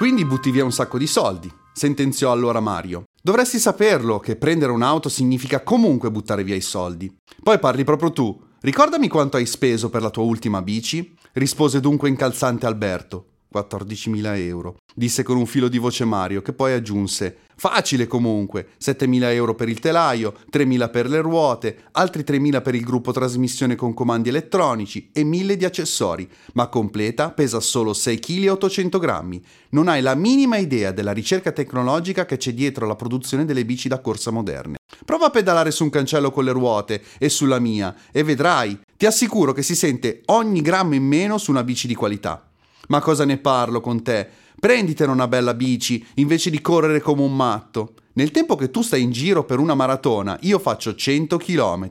Quindi butti via un sacco di soldi, sentenziò allora Mario. Dovresti saperlo che prendere un'auto significa comunque buttare via i soldi. Poi parli proprio tu. Ricordami quanto hai speso per la tua ultima bici? rispose dunque incalzante Alberto. 14.000 euro, disse con un filo di voce Mario, che poi aggiunse Facile comunque, 7.000 euro per il telaio, 3.000 per le ruote, altri 3.000 per il gruppo trasmissione con comandi elettronici e 1.000 di accessori, ma completa pesa solo 6 kg 800 grammi. Non hai la minima idea della ricerca tecnologica che c'è dietro la produzione delle bici da corsa moderne. Prova a pedalare su un cancello con le ruote e sulla mia e vedrai, ti assicuro che si sente ogni grammo in meno su una bici di qualità. Ma cosa ne parlo con te? Prenditene una bella bici invece di correre come un matto. Nel tempo che tu stai in giro per una maratona, io faccio 100 km.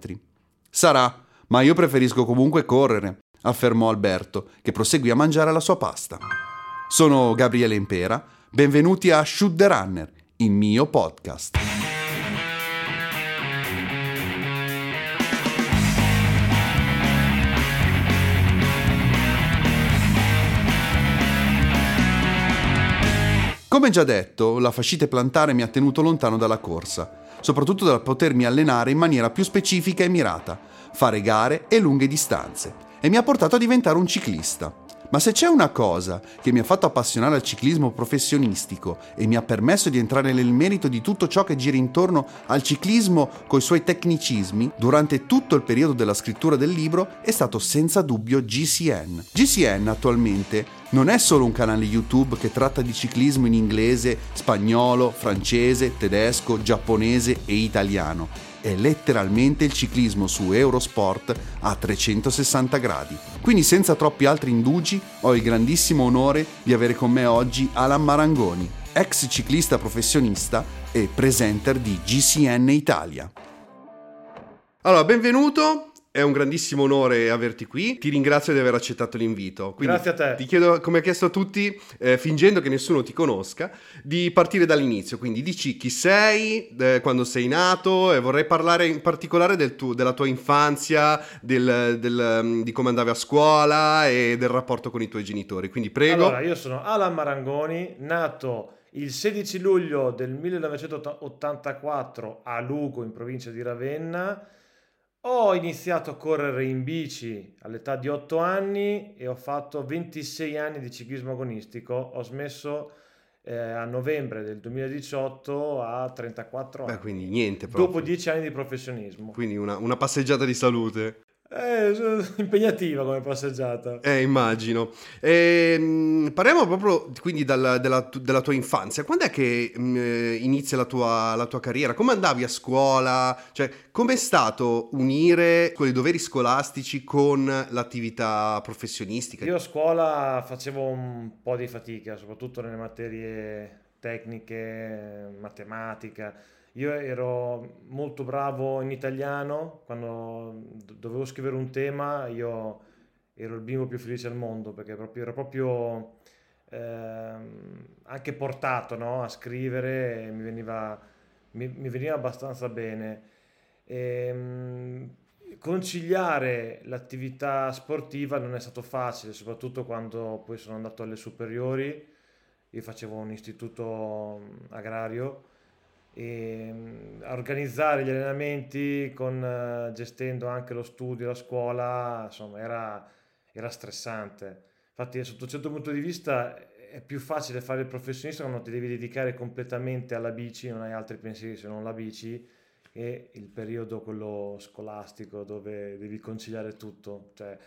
Sarà, ma io preferisco comunque correre, affermò Alberto, che proseguì a mangiare la sua pasta. Sono Gabriele Impera, benvenuti a Shoot the Runner, il mio podcast. Come già detto, la fascite plantare mi ha tenuto lontano dalla corsa, soprattutto dal potermi allenare in maniera più specifica e mirata, fare gare e lunghe distanze, e mi ha portato a diventare un ciclista. Ma se c'è una cosa che mi ha fatto appassionare al ciclismo professionistico e mi ha permesso di entrare nel merito di tutto ciò che gira intorno al ciclismo coi suoi tecnicismi, durante tutto il periodo della scrittura del libro è stato senza dubbio GCN. GCN attualmente non è solo un canale YouTube che tratta di ciclismo in inglese, spagnolo, francese, tedesco, giapponese e italiano è letteralmente il ciclismo su Eurosport a 360 gradi. Quindi senza troppi altri indugi ho il grandissimo onore di avere con me oggi Alan Marangoni, ex ciclista professionista e presenter di GCN Italia. Allora, benvenuto, è un grandissimo onore averti qui. Ti ringrazio di aver accettato l'invito. Quindi Grazie a te. Ti chiedo, come ho chiesto a tutti, eh, fingendo che nessuno ti conosca, di partire dall'inizio. Quindi dici chi sei, eh, quando sei nato, e vorrei parlare in particolare del tu, della tua infanzia, del, del, mm, di come andavi a scuola e del rapporto con i tuoi genitori. Quindi prego. Allora, io sono Alan Marangoni, nato il 16 luglio del 1984 a Lugo, in provincia di Ravenna ho iniziato a correre in bici all'età di 8 anni e ho fatto 26 anni di ciclismo agonistico. Ho smesso eh, a novembre del 2018 a 34 anni. Beh, quindi niente proprio. Dopo 10 anni di professionismo. Quindi una, una passeggiata di salute. Eh, impegnativa come passeggiata. Eh, immagino. E, ehm, parliamo proprio quindi dalla, della, della, tua infanzia. Quando è che mh, mm, eh, inizia la tua, la tua, carriera? Come andavi a scuola? Cioè, com'è stato unire quei doveri scolastici con l'attività professionistica? Io a scuola facevo un po' di fatica, soprattutto nelle materie tecniche, matematica io ero molto bravo in italiano, quando dovevo scrivere un tema io ero il bimbo più felice al mondo perché proprio, ero proprio eh, anche portato no? a scrivere e mi veniva, mi, mi veniva abbastanza bene. E, ehm, conciliare l'attività sportiva non è stato facile, soprattutto quando poi sono andato alle superiori, io facevo un istituto agrario e mm, organizzare gli allenamenti con, uh, gestendo anche lo studio, la scuola, insomma era, era stressante. Infatti sotto un certo punto di vista è più facile fare il professionista quando ti devi dedicare completamente alla bici, non hai altri pensieri se non la bici e il periodo quello scolastico dove devi conciliare tutto. Cioè,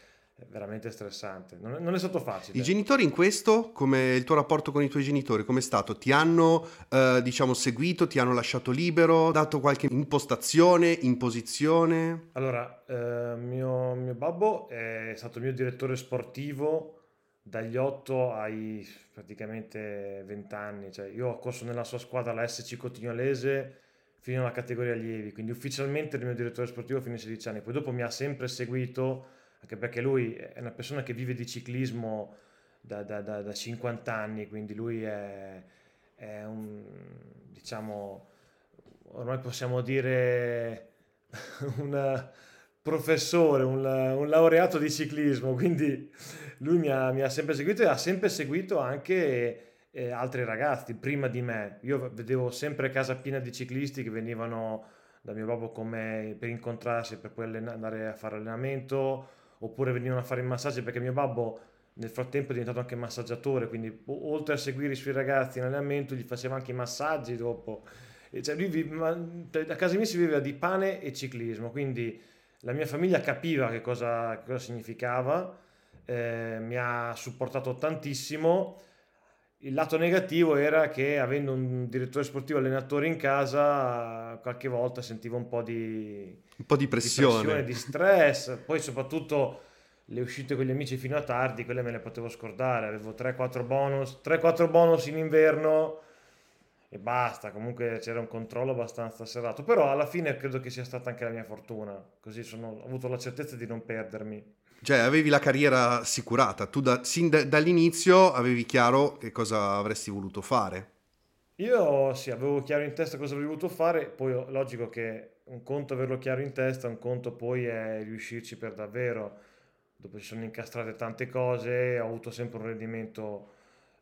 veramente stressante. Non è, non è, stato facile. I genitori in questo, come il tuo rapporto con i tuoi genitori, come è stato? Ti hanno, eh, diciamo, seguito, ti hanno lasciato libero, dato qualche impostazione, imposizione? Allora, eh, mio, mio babbo è stato mio direttore sportivo dagli 8 ai praticamente 20 anni. Cioè, io ho corso nella sua squadra, la SC Cotignolese, fino alla categoria allievi, quindi ufficialmente il mio direttore sportivo fino ai 16 anni. Poi dopo mi ha sempre seguito anche perché lui è una persona che vive di ciclismo da, da, da, da 50 anni, quindi lui è, è, un, diciamo, ormai possiamo dire un professore, un, un, laureato di ciclismo, quindi lui mi ha, mi ha, sempre seguito e ha sempre seguito anche eh, altri ragazzi prima di me. Io vedevo sempre casa piena di ciclisti che venivano da mio babbo con me per incontrarsi per poi andare a fare allenamento oppure venivano a fare i massaggi perché mio babbo nel frattempo è diventato anche massaggiatore quindi oltre a seguire i suoi ragazzi in allenamento gli faceva anche i massaggi dopo. E cioè, lui, a casa mia si viveva di pane e ciclismo quindi la mia famiglia capiva che cosa, che cosa significava eh, mi ha supportato tantissimo. Il lato negativo era che avendo un direttore sportivo allenatore in casa, qualche volta sentivo un po' di, un po di pressione. di pressione, di stress. Poi soprattutto le uscite con gli amici fino a tardi, quelle me le potevo scordare. Avevo 3-4 bonus, 3-4 bonus in inverno e basta. Comunque c'era un controllo abbastanza serrato. Però alla fine credo che sia stata anche la mia fortuna. Così sono, ho avuto la certezza di non perdermi. Cioè, avevi la carriera assicurata, tu da, sin da, dall'inizio avevi chiaro che cosa avresti voluto fare. Io sì, avevo chiaro in testa cosa avrei voluto fare, poi logico che un conto averlo chiaro in testa, un conto poi è riuscirci per davvero. Dopo ci sono incastrate tante cose, ho avuto sempre un rendimento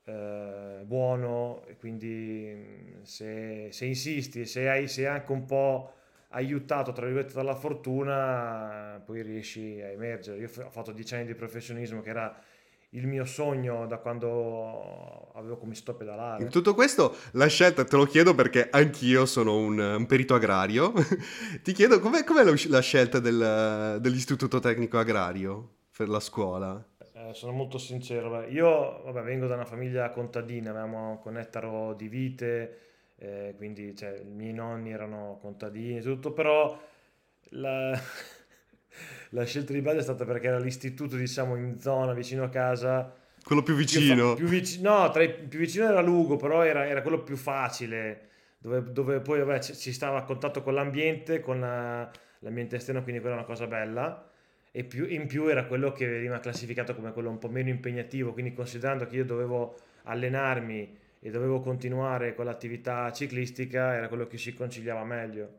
eh, buono, e quindi se, se insisti, se hai, se anche un po' aiutato tra virgolette dalla fortuna poi riesci a emergere io ho fatto dieci anni di professionismo che era il mio sogno da quando avevo cominciato a pedalare. In tutto questo la scelta te lo chiedo perché anch'io sono un, un perito agrario. Ti chiedo com'è, com'è la, la, scelta del, dell'istituto tecnico agrario per la scuola? Eh, sono molto sincero. Io vabbè, vengo da una famiglia contadina, avevamo con ettaro di vite, eh, quindi cioè, i miei nonni erano contadini e tutto, però la, la, scelta di base è stata perché era l'istituto, diciamo, in zona vicino a casa. Quello più vicino? Più vic- no, tra i più vicino era Lugo, però era, era quello più facile, dove, dove poi vabbè, ci, ci, stava a contatto con l'ambiente, con la, l'ambiente esterno, quindi quella è una cosa bella. E più, in più era quello che veniva classificato come quello un po' meno impegnativo, quindi considerando che io dovevo allenarmi e dovevo continuare con l'attività ciclistica, era quello che si conciliava meglio.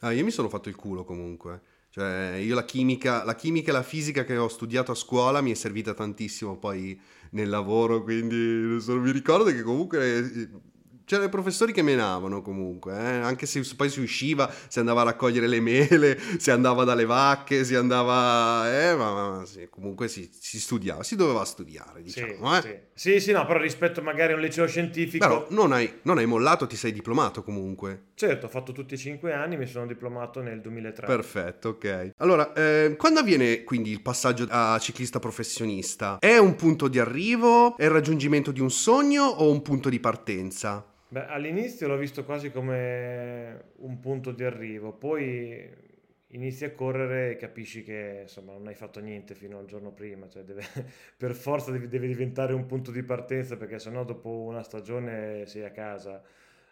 Ah, io mi sono fatto il culo comunque. Cioè, io la chimica, la chimica e la fisica che ho studiato a scuola mi è servita tantissimo poi nel lavoro, quindi mi ricordo che comunque C'erano i professori che menavano comunque, eh? anche se poi si usciva, si andava a raccogliere le mele, si andava dalle vacche, si andava... Eh, ma, ma sì, comunque si, si, studiava, si doveva studiare, diciamo. Sì, eh? sì. sì, sì, no, però rispetto magari a un liceo scientifico... Però non hai, non hai mollato, ti sei diplomato comunque. Certo, ho fatto tutti e cinque anni, mi sono diplomato nel 2003. Perfetto, ok. Allora, eh, quando avviene quindi il passaggio a ciclista professionista? È un punto di arrivo? È il raggiungimento di un sogno o un punto di partenza? Beh, all'inizio l'ho visto quasi come un punto di arrivo, poi inizi a correre e capisci che insomma non hai fatto niente fino al giorno prima, cioè deve, per forza deve, deve, diventare un punto di partenza perché sennò dopo una stagione sei a casa,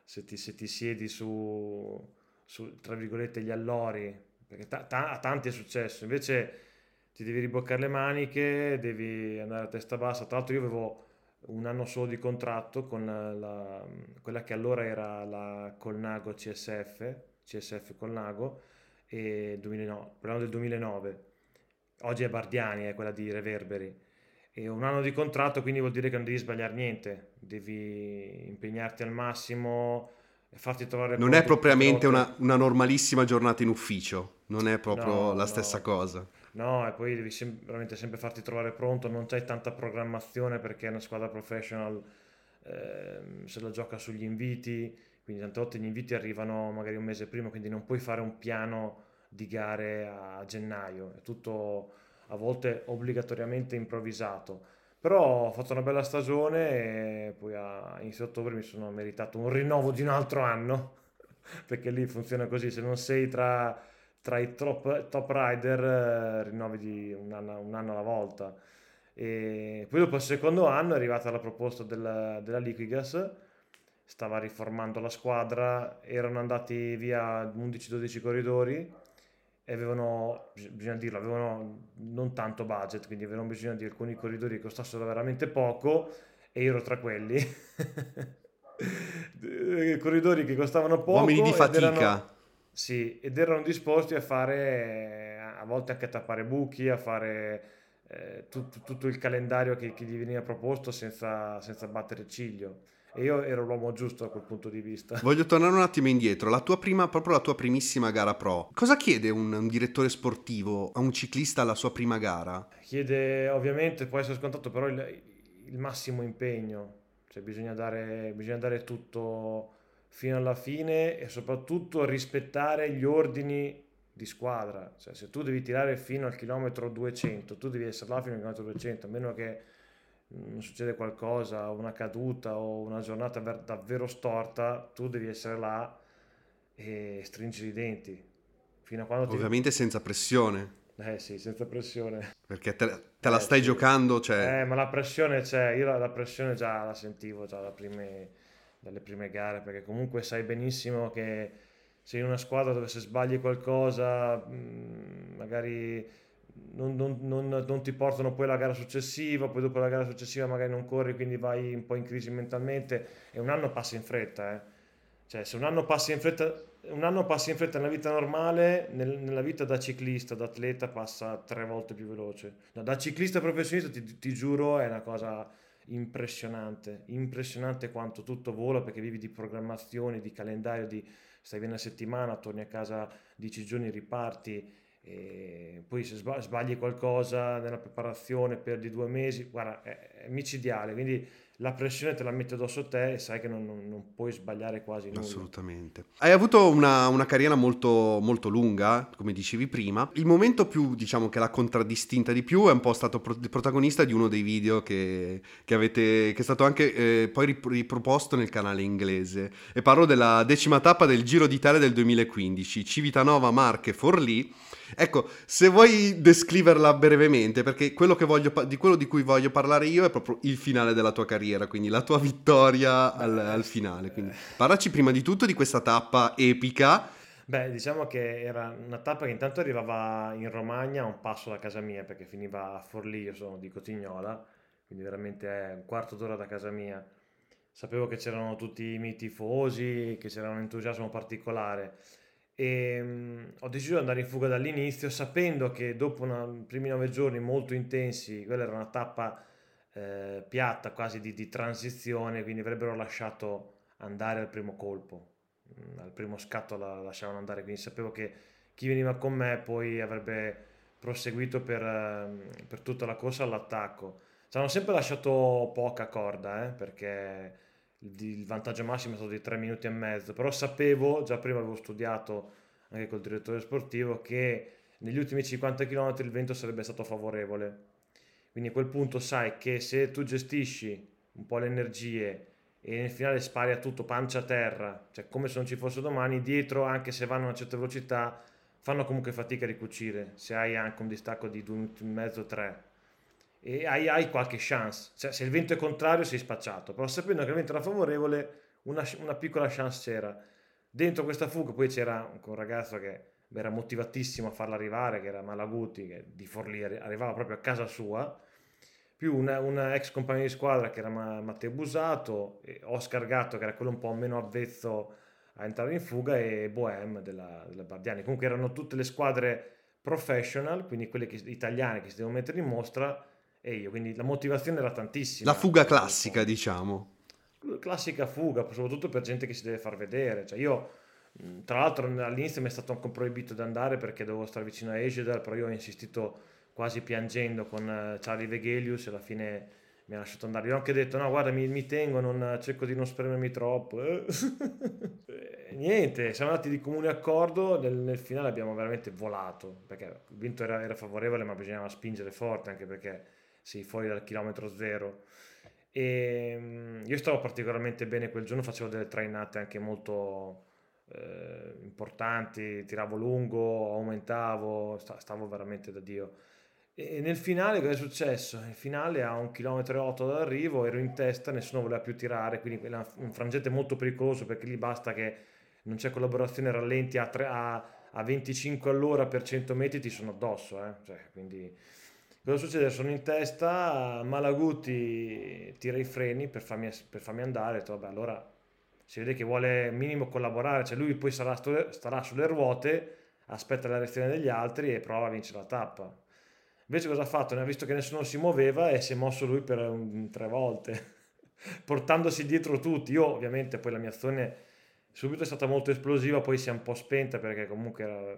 se ti, se ti siedi su, su, tra virgolette, gli allori, perché ta, ta, a tanti è successo, invece ti devi riboccare le maniche, devi andare a testa bassa, tra l'altro io avevo un anno solo di contratto con la, quella che allora era la Colnago CSF, CSF Colnago, e 2009, parliamo del 2009. Oggi è Bardiani, è quella di Reverberi. E un anno di contratto, quindi vuol dire che non devi sbagliare niente, devi impegnarti al massimo, farti trovare... Non è propriamente una, una, normalissima giornata in ufficio, non è proprio no, la stessa no. cosa. No, e poi devi sem- veramente sempre farti trovare pronto, non c'hai tanta programmazione perché è una squadra professional, eh, se la gioca sugli inviti, quindi tante volte gli inviti arrivano magari un mese prima, quindi non puoi fare un piano di gare a gennaio, è tutto a volte obbligatoriamente improvvisato. Però ho fatto una bella stagione e poi a inizio ottobre mi sono meritato un rinnovo di un altro anno, perché lì funziona così, se non sei tra tra i top, top rider eh, rinnovi di un anno, un anno, alla volta. E poi dopo il secondo anno è arrivata la proposta della, della Liquigas, stava riformando la squadra, erano andati via 11-12 corridori e avevano, bisogna dirlo, avevano non tanto budget, quindi avevano bisogno di alcuni corridori che costassero veramente poco e io ero tra quelli. corridori che costavano poco. Uomini di fatica. Sì, ed erano disposti a fare, a volte anche a tappare buchi, a fare eh, tutto, tutto, il calendario che, che, gli veniva proposto senza, senza battere ciglio. E io ero l'uomo giusto da quel punto di vista. Voglio tornare un attimo indietro. La tua prima, proprio la tua primissima gara pro. Cosa chiede un, un direttore sportivo a un ciclista alla sua prima gara? Chiede, ovviamente, può essere scontato, però il, il massimo impegno. Cioè bisogna dare, bisogna dare tutto fino alla fine e soprattutto rispettare gli ordini di squadra. Cioè se tu devi tirare fino al chilometro 200, tu devi essere là fino al chilometro 200, a meno che non succede qualcosa, una caduta o una giornata davvero storta, tu devi essere là e stringere i denti. Fino a quando Ovviamente ti... senza pressione. Eh sì, senza pressione. Perché te, te la eh, stai sì. giocando, cioè... Eh, ma la pressione c'è, io la, la pressione già la sentivo già da prime, dalle prime gare, perché comunque sai benissimo che se in una squadra dove se sbagli qualcosa, mm, magari non, non, non, non, ti portano poi alla gara successiva, poi dopo la gara successiva magari non corri, quindi vai un po' in crisi mentalmente e un anno passa in fretta. Eh. Cioè, se un anno passa in fretta, un anno passa in fretta nella vita normale, nel, nella vita da ciclista, da atleta passa tre volte più veloce. No, da ciclista professionista ti, ti giuro è una cosa impressionante, impressionante quanto tutto vola perché vivi di programmazioni, di calendario, di stai via una settimana, torni a casa dieci giorni, riparti poi se sbagli qualcosa nella preparazione perdi due mesi, guarda, è, è micidiale, quindi la pressione te la mette addosso a te e sai che non, non, non puoi sbagliare quasi nulla. Assolutamente. Hai avuto una, una, carriera molto, molto lunga, come dicevi prima. Il momento più, diciamo, che l'ha contraddistinta di più è un po' stato il protagonista di uno dei video che, che avete, che è stato anche eh, poi riproposto nel canale inglese. E parlo della decima tappa del Giro d'Italia del 2015, Civitanova, Marche, Forlì Ecco, se vuoi descriverla brevemente, perché quello voglio, di quello di cui voglio parlare io è proprio il finale della tua carriera, quindi la tua vittoria al, al finale. Quindi parlaci prima di tutto di questa tappa epica. Beh, diciamo che era una tappa che intanto arrivava in Romagna a un passo da casa mia, perché finiva a Forlì, io sono di Cotignola, quindi veramente è un quarto d'ora da casa mia. Sapevo che c'erano tutti i miei tifosi, che c'era un entusiasmo particolare e um, ho deciso di andare in fuga dall'inizio sapendo che dopo i primi nove giorni molto intensi, quella era una tappa eh, piatta quasi di, di, transizione, quindi avrebbero lasciato andare al primo colpo, mm, al primo scatto la lasciavano andare, quindi sapevo che chi veniva con me poi avrebbe proseguito per, uh, per tutta la corsa all'attacco. Ci hanno sempre lasciato poca corda, eh, perché il vantaggio massimo è stato di 3 minuti e mezzo, però sapevo, già prima avevo studiato anche col direttore sportivo, che negli ultimi 50 km il vento sarebbe stato favorevole. Quindi a quel punto sai che se tu gestisci un po' le energie e nel finale spari a tutto pancia a terra, cioè come se non ci fosse domani, dietro anche se vanno a una certa velocità fanno comunque fatica a ricucire, se hai anche un distacco di 2 minuti e mezzo, 3 e hai, hai, qualche chance. Cioè, se il vento è contrario sei spacciato, però sapendo che il vento era favorevole, una, una piccola chance c'era. Dentro questa fuga poi c'era un ragazzo che era motivatissimo a farla arrivare, che era Malaguti, che di Forlì arrivava proprio a casa sua, più una, una ex compagna di squadra che era Matteo Busato, Oscar Gatto che era quello un po' meno avvezzo a entrare in fuga e Bohem della, della Bardiani. Comunque erano tutte le squadre professional, quindi quelle che, italiane che si devono mettere in mostra e io, quindi la motivazione era tantissima. La fuga classica, diciamo. Classica fuga, soprattutto per gente che si deve far vedere. Cioè io, tra l'altro, all'inizio mi è stato anche proibito di andare perché dovevo stare vicino a Egedal, però io ho insistito quasi piangendo con eh, Charlie Vegelius e alla fine mi ha lasciato andare. Io ho anche detto, no, guarda, mi, mi tengo, non, cerco di non spremermi troppo. niente, siamo andati di comune accordo, nel, nel, finale abbiamo veramente volato, perché il vinto era, era favorevole, ma bisognava spingere forte, anche perché sei fuori dal chilometro zero. E ehm, io stavo particolarmente bene quel giorno, facevo delle trainate anche molto eh, importanti, tiravo lungo, aumentavo, stavo veramente da Dio. E nel finale cosa è successo? Nel finale a un chilometro e otto dall'arrivo ero in testa, nessuno voleva più tirare, quindi un frangente molto pericoloso perché lì basta che non c'è collaborazione rallenti a, tre, a, a 25 all'ora per 100 metri ti sono addosso, eh? cioè, quindi Cosa succede? Sono in testa, Malaguti tira i freni per farmi, per farmi andare, detto, vabbè, allora si vede che vuole minimo collaborare, cioè lui poi sarà, starà sulle ruote, aspetta la reazione degli altri e prova a vincere la tappa. Invece cosa ha fatto? Ne ha visto che nessuno si muoveva e si è mosso lui per un, tre volte. portandosi dietro tutti. Io ovviamente poi la mia azione subito è stata molto esplosiva, poi si è un po' spenta perché comunque era,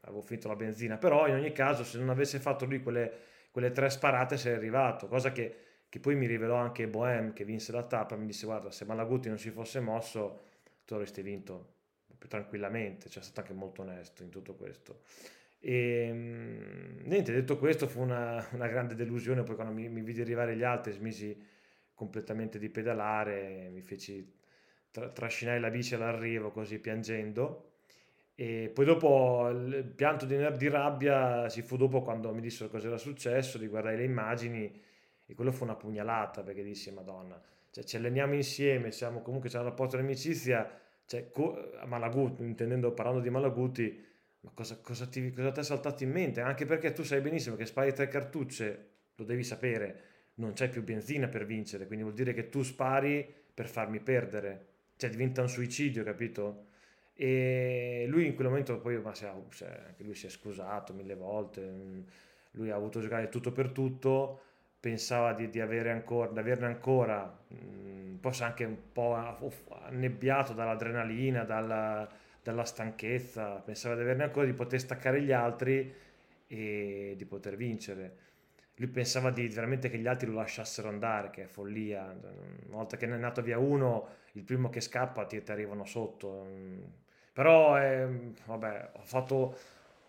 avevo finito la benzina, però in ogni caso se non avesse fatto lui quelle, quelle tre sparate sei arrivato, cosa che, che, poi mi rivelò anche Bohem che vinse la tappa, mi disse guarda se Malaguti non si fosse mosso tu avresti vinto più tranquillamente, cioè è stato anche molto onesto in tutto questo. E ehm, niente, detto questo, fu una, una grande delusione. Poi, quando mi, mi, vidi arrivare gli altri, smisi completamente di pedalare, mi feci tra, trascinare la bici all'arrivo così piangendo. E poi dopo il pianto di, di rabbia si fu dopo quando mi dissero cosa era successo, riguardai le immagini e quello fu una pugnalata perché dissi Madonna, cioè, ci alleniamo insieme, siamo comunque c'è un rapporto di amicizia, cioè, co- Malaguti, intendendo parlando di Malaguti, ma cosa, cosa, ti, cosa ti è saltato in mente? Anche perché tu sai benissimo che spari tre cartucce, lo devi sapere, non c'è più benzina per vincere, quindi vuol dire che tu spari per farmi perdere, cioè diventa un suicidio, capito? E lui in quel momento poi, ma si è, anche lui si è scusato mille volte, mm, lui ha avuto giocare tutto per tutto, pensava di, di, ancora, di averne ancora, mm, forse anche un po' annebbiato dall'adrenalina, dalla dalla stanchezza, pensava di averne ancora, di poter staccare gli altri e di poter vincere. Lui pensava di, veramente che gli altri lo lasciassero andare, che è follia. Una volta che ne è nato via uno, il primo che scappa ti, ti arrivano sotto. Però, eh, vabbè, ho fatto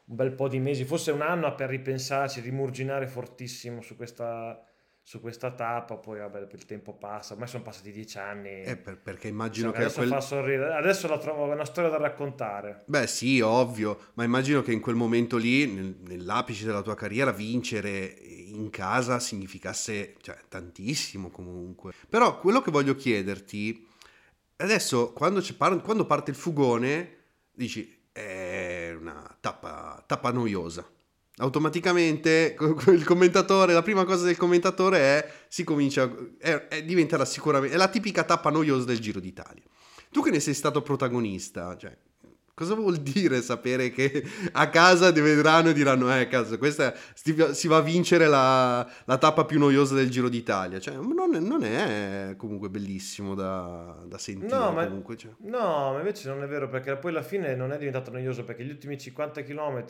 un bel po' di mesi, forse un anno per ripensarci, rimurginare fortissimo su questa, su questa tappa, poi vabbè, il tempo passa, ormai sono passati dieci anni. Eh, per, perché immagino cioè, che... Adesso quel... fa sorridere, adesso la trovo una storia da raccontare. Beh sì, ovvio, ma immagino che in quel momento lì, nel, nell'apice della tua carriera, vincere in casa significasse cioè, tantissimo comunque. Però quello che voglio chiederti, adesso quando, quando parte il fugone, dici, è una tappa, tappa noiosa automaticamente il commentatore, la prima cosa del commentatore è si comincia, è, è, diventerà sicuramente, è la tipica tappa noiosa del Giro d'Italia. Tu che ne sei stato protagonista, cioè, cosa vuol dire sapere che a casa ti vedranno e diranno, eh, cazzo, questa si va a vincere la, la tappa più noiosa del Giro d'Italia? Cioè, non, non è comunque bellissimo da, da sentire. No ma, comunque, cioè. no, ma invece non è vero, perché poi alla fine non è diventato noioso, perché gli ultimi 50 km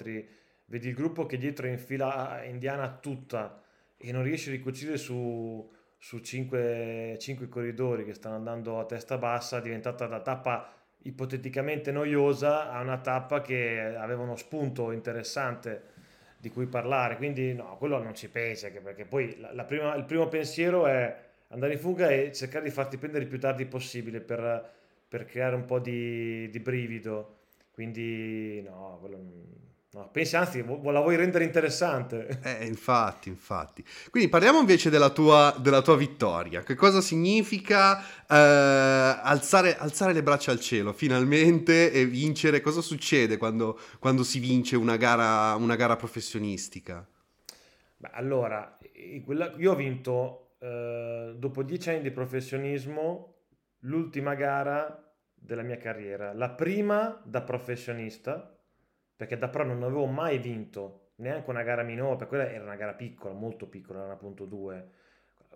vedi il gruppo che dietro è in fila indiana tutta e non riesce a ricucire su, su cinque, cinque corridori che stanno andando a testa bassa, è diventata da tappa ipoteticamente noiosa a una tappa che aveva uno spunto interessante di cui parlare, quindi no, quello non ci pensi, perché poi la, la prima, il primo pensiero è andare in fuga e cercare di farti prendere il più tardi possibile per, per creare un po' di, di brivido, quindi no, quello non No, pensi anzi, la vuoi rendere interessante. Eh, infatti, infatti. Quindi parliamo invece della tua, della tua vittoria. Che cosa significa eh, alzare, alzare, le braccia al cielo finalmente e vincere? Cosa succede quando, quando si vince una gara, una gara professionistica? Beh, allora, io ho vinto eh, dopo dieci anni di professionismo l'ultima gara della mia carriera. La prima da professionista perché da pro non avevo mai vinto neanche una gara minore, per quella era una gara piccola, molto piccola, era una punto 2.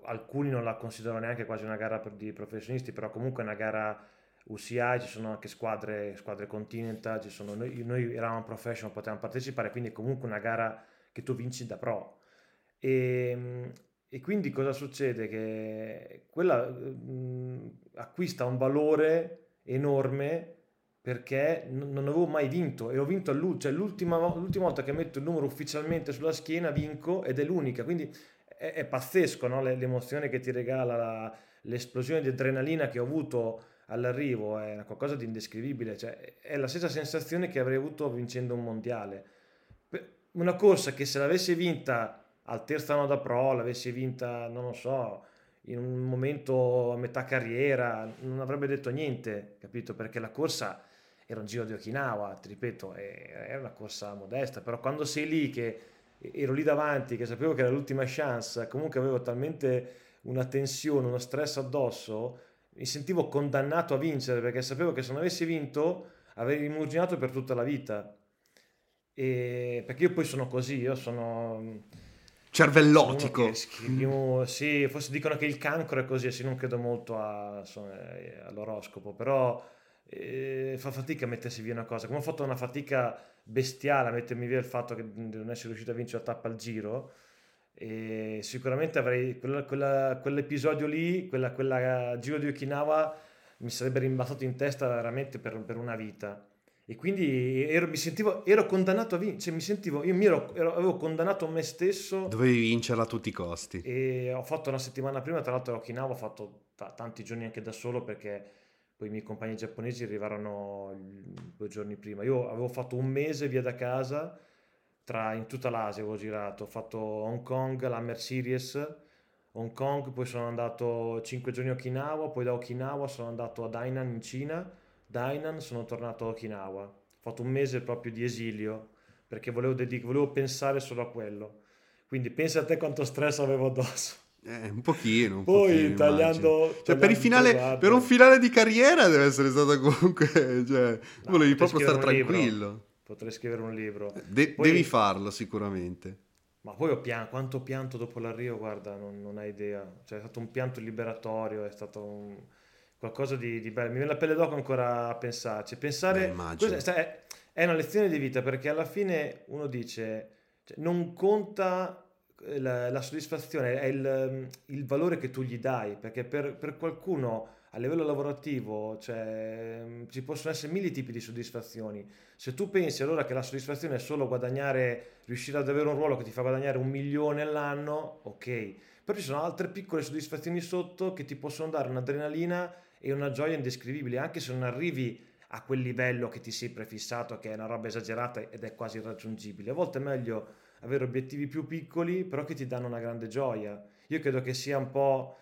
Alcuni non la considerano neanche quasi una gara di professionisti, però comunque è una gara UCI, ci sono anche squadre, squadre Continental, sono, noi, noi, eravamo professional, potevamo partecipare, quindi è comunque una gara che tu vinci da pro. E, ehm, e quindi cosa succede? Che quella mh, acquista un valore enorme perché non avevo mai vinto e ho vinto all'ultima, cioè l'ultima, l'ultima volta che metto il numero ufficialmente sulla schiena vinco ed è l'unica, quindi è, è pazzesco no? l'emozione che ti regala, la, l'esplosione di adrenalina che ho avuto all'arrivo, è qualcosa di indescrivibile, cioè, è la stessa sensazione che avrei avuto vincendo un mondiale. Una corsa che se l'avessi vinta al terzo anno da pro, l'avessi vinta, non lo so, in un momento a metà carriera, non avrebbe detto niente, capito? Perché la corsa era un giro di Okinawa, ti ripeto, era una corsa modesta, però quando sei lì che ero lì davanti, che sapevo che era l'ultima chance, comunque avevo talmente una tensione, uno stress addosso, mi sentivo condannato a vincere perché sapevo che se non avessi vinto avrei rimurginato per tutta la vita. E perché io poi sono così, io sono cervellotico. Scriviamo, sì, forse dicono che il cancro è così, sì, non credo molto a, insomma, all'oroscopo, però eh, fa fatica a mettersi via una cosa. Come ho fatto una fatica bestiale a mettermi via il fatto che non essere riuscito a vincere la tappa al giro, e sicuramente avrei quella, quella, quell'episodio lì, quella, quella giro di Okinawa mi sarebbe rimbalzato in testa veramente per, per una vita e quindi ero, mi sentivo, ero condannato a vincere, cioè mi sentivo, io mi ero, ero, avevo condannato me stesso. Dovevi vincerla a tutti i costi. E ho fatto una settimana prima, tra l'altro a Okinawa ho fatto t- tanti giorni anche da solo perché poi i miei compagni giapponesi arrivarono due giorni prima. Io avevo fatto un mese via da casa, tra, in tutta l'Asia avevo girato, ho fatto Hong Kong, la Series, Hong Kong, poi sono andato 5 giorni a Okinawa, poi da Okinawa sono andato ad Hainan in Cina Dainan sono tornato a Okinawa. Ho fatto un mese proprio di esilio perché volevo, dedic- volevo pensare solo a quello. Quindi pensa a te quanto stress avevo addosso. Eh, un pochino. Un Poi pochino, tagliando, cioè, per, finale, per, un finale di carriera deve essere stato comunque. Cioè, no, volevi proprio stare tranquillo. Libro. Potrei scrivere un libro. De- poi, devi farlo sicuramente. Ma poi ho pianto, quanto pianto dopo l'arrivo, guarda, non, non hai idea. Cioè, è stato un pianto liberatorio, è stato un qualcosa di, di, bello. Mi viene la pelle d'oca ancora a pensarci. Pensare, Beh, è, è, una lezione di vita perché alla fine uno dice, cioè, non conta la, la, soddisfazione, è il, il, valore che tu gli dai, perché per, per qualcuno a livello lavorativo cioè, ci possono essere mille tipi di soddisfazioni. Se tu pensi allora che la soddisfazione è solo guadagnare, riuscire ad avere un ruolo che ti fa guadagnare un milione all'anno, ok. Però ci sono altre piccole soddisfazioni sotto che ti possono dare un'adrenalina e una gioia indescrivibile, anche se non arrivi a quel livello che ti sei prefissato, che è una roba esagerata ed è quasi irraggiungibile. A volte è meglio avere obiettivi più piccoli, però che ti danno una grande gioia. Io credo che sia un po'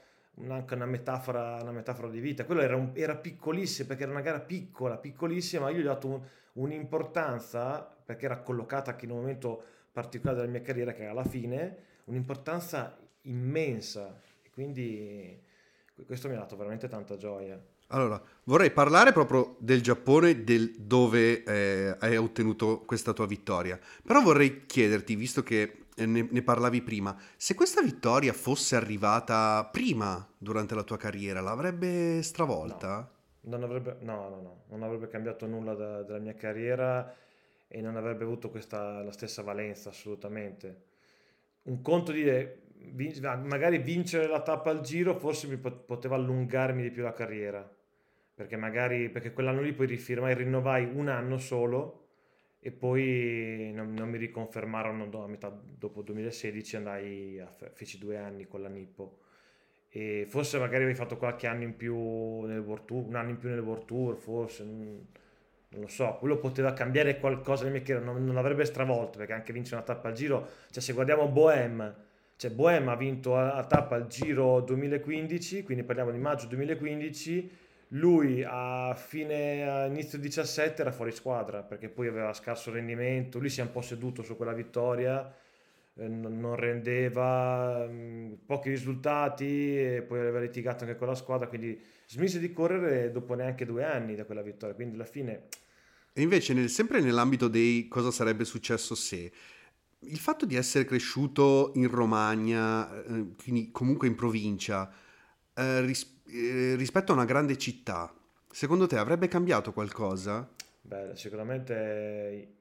anche una metafora, una metafora di vita. Quello era, un, era piccolissimo perché era una gara piccola, piccolissima, ma io gli ho dato un, un'importanza perché era collocata anche in un momento particolare della mia carriera, che era la fine, un'importanza immensa. E quindi questo mi ha dato veramente tanta gioia. Allora, vorrei parlare proprio del Giappone, del dove eh, hai ottenuto questa tua vittoria. Però vorrei chiederti, visto che eh, ne, ne, parlavi prima, se questa vittoria fosse arrivata prima durante la tua carriera, l'avrebbe stravolta? No, non avrebbe, no, no, no, non avrebbe cambiato nulla da, della mia carriera e non avrebbe avuto questa, la stessa valenza assolutamente. Un conto di magari vincere la tappa al giro forse mi poteva allungarmi di più la carriera perché magari perché quell'anno lì poi rifirmai rinnovai un anno solo e poi non, non mi riconfermarono a metà dopo 2016 andai a, feci due anni con la Nippo. E forse magari avevi fatto qualche anno in più nel World Tour un anno in più nel World Tour forse non, non lo so, quello poteva cambiare qualcosa nel mio carriera, non, non l'avrebbe stravolto perché anche vincere una tappa al giro, cioè se guardiamo Bohem cioè Bohem ha vinto a, tappa al Giro 2015, quindi parliamo di maggio 2015, lui a fine a inizio 17 era fuori squadra perché poi aveva scarso rendimento, lui si è un po' seduto su quella vittoria, eh, non rendeva, mm, pochi risultati e poi aveva litigato anche con la squadra, quindi smise di correre dopo neanche due anni da quella vittoria, quindi alla fine... E invece nel, sempre nell'ambito dei cosa sarebbe successo se il fatto di essere cresciuto in Romagna, eh, quindi comunque in provincia, eh, ris- eh, rispetto a una grande città, secondo te avrebbe cambiato qualcosa? Beh, sicuramente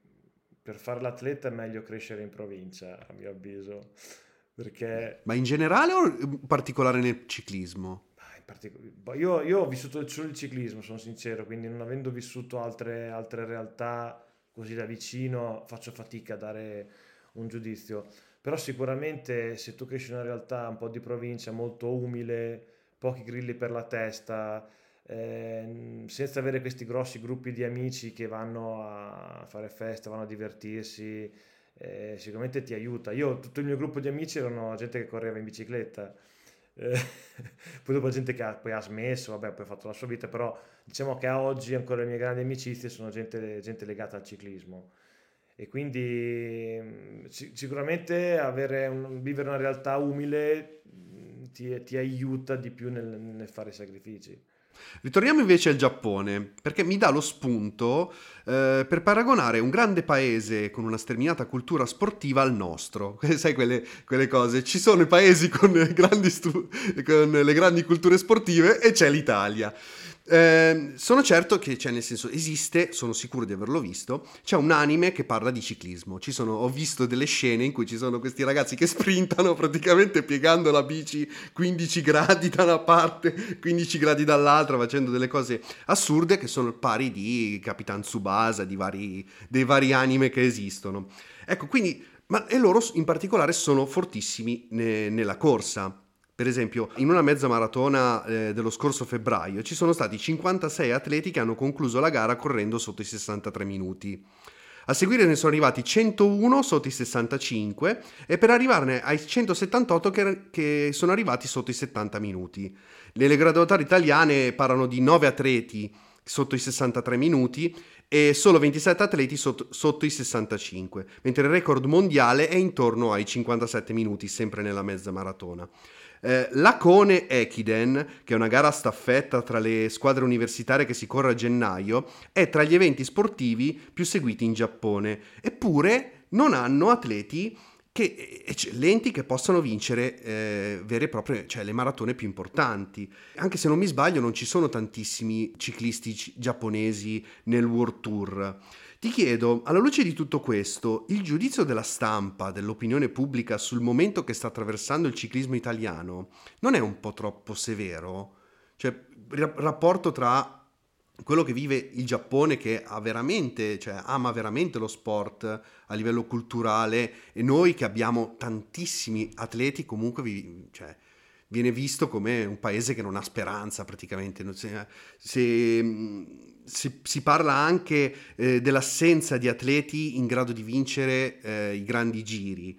per fare l'atleta è meglio crescere in provincia, a mio avviso. Perché... Ma in generale o in particolare nel ciclismo? Io, io, ho vissuto solo il ciclismo, sono sincero, quindi non avendo vissuto altre, altre realtà così da vicino, faccio fatica a dare un giudizio, però sicuramente se tu cresci in una realtà un po' di provincia molto umile, pochi grilli per la testa, eh, senza avere questi grossi gruppi di amici che vanno a fare feste, vanno a divertirsi, eh, sicuramente ti aiuta. Io, tutto il mio gruppo di amici erano gente che correva in bicicletta. Poi dopo gente che ha, poi ha smesso, vabbè, poi ha fatto la sua vita, però diciamo che a oggi ancora le mie grandi amicizie sono gente, gente legata al ciclismo e quindi mm, sicuramente un, vivere una realtà umile ti, ti, aiuta di più nel, nel, fare sacrifici. Ritorniamo invece al Giappone, perché mi dà lo spunto eh, per paragonare un grande paese con una sterminata cultura sportiva al nostro. Sai quelle, quelle cose? Ci sono i paesi con, grandi stu- con le grandi culture sportive e c'è l'Italia. Eh, sono certo che, cioè, nel senso, esiste, sono sicuro di averlo visto. C'è un anime che parla di ciclismo. Ci sono, ho visto delle scene in cui ci sono questi ragazzi che sprintano praticamente piegando la bici 15 gradi da una parte, 15 gradi dall'altra, facendo delle cose assurde che sono pari di Capitan Tsubasa, di vari, dei vari anime che esistono. Ecco, quindi, ma e loro in particolare sono fortissimi ne, nella corsa. Per esempio, in una mezza maratona eh, dello scorso febbraio ci sono stati 56 atleti che hanno concluso la gara correndo sotto i 63 minuti. A seguire ne sono arrivati 101 sotto i 65 e per arrivarne ai 178 che, che sono arrivati sotto i 70 minuti. Le graduatorie italiane parlano di 9 atleti sotto i 63 minuti e solo 27 atleti sotto, sotto, i 65, mentre il record mondiale è intorno ai 57 minuti, sempre nella mezza maratona. Eh, la Cone Ekiden, che è una gara staffetta tra le squadre universitarie che si corre a gennaio, è tra gli eventi sportivi più seguiti in Giappone, eppure non hanno atleti che, eccellenti che possono vincere eh, vere e proprie, cioè le maratone più importanti. Anche se non mi sbaglio, non ci sono tantissimi ciclisti giapponesi nel World Tour. Ti chiedo, alla luce di tutto questo, il giudizio della stampa, dell'opinione pubblica sul momento che sta attraversando il ciclismo italiano, non è un po' troppo severo? Cioè, il rapporto tra quello che vive il Giappone che ha veramente, cioè ama veramente lo sport a livello culturale e noi che abbiamo tantissimi atleti comunque vi, cioè, viene visto come un paese che non ha speranza praticamente. Se, se si, si, parla anche eh, dell'assenza di atleti in grado di vincere eh, i grandi giri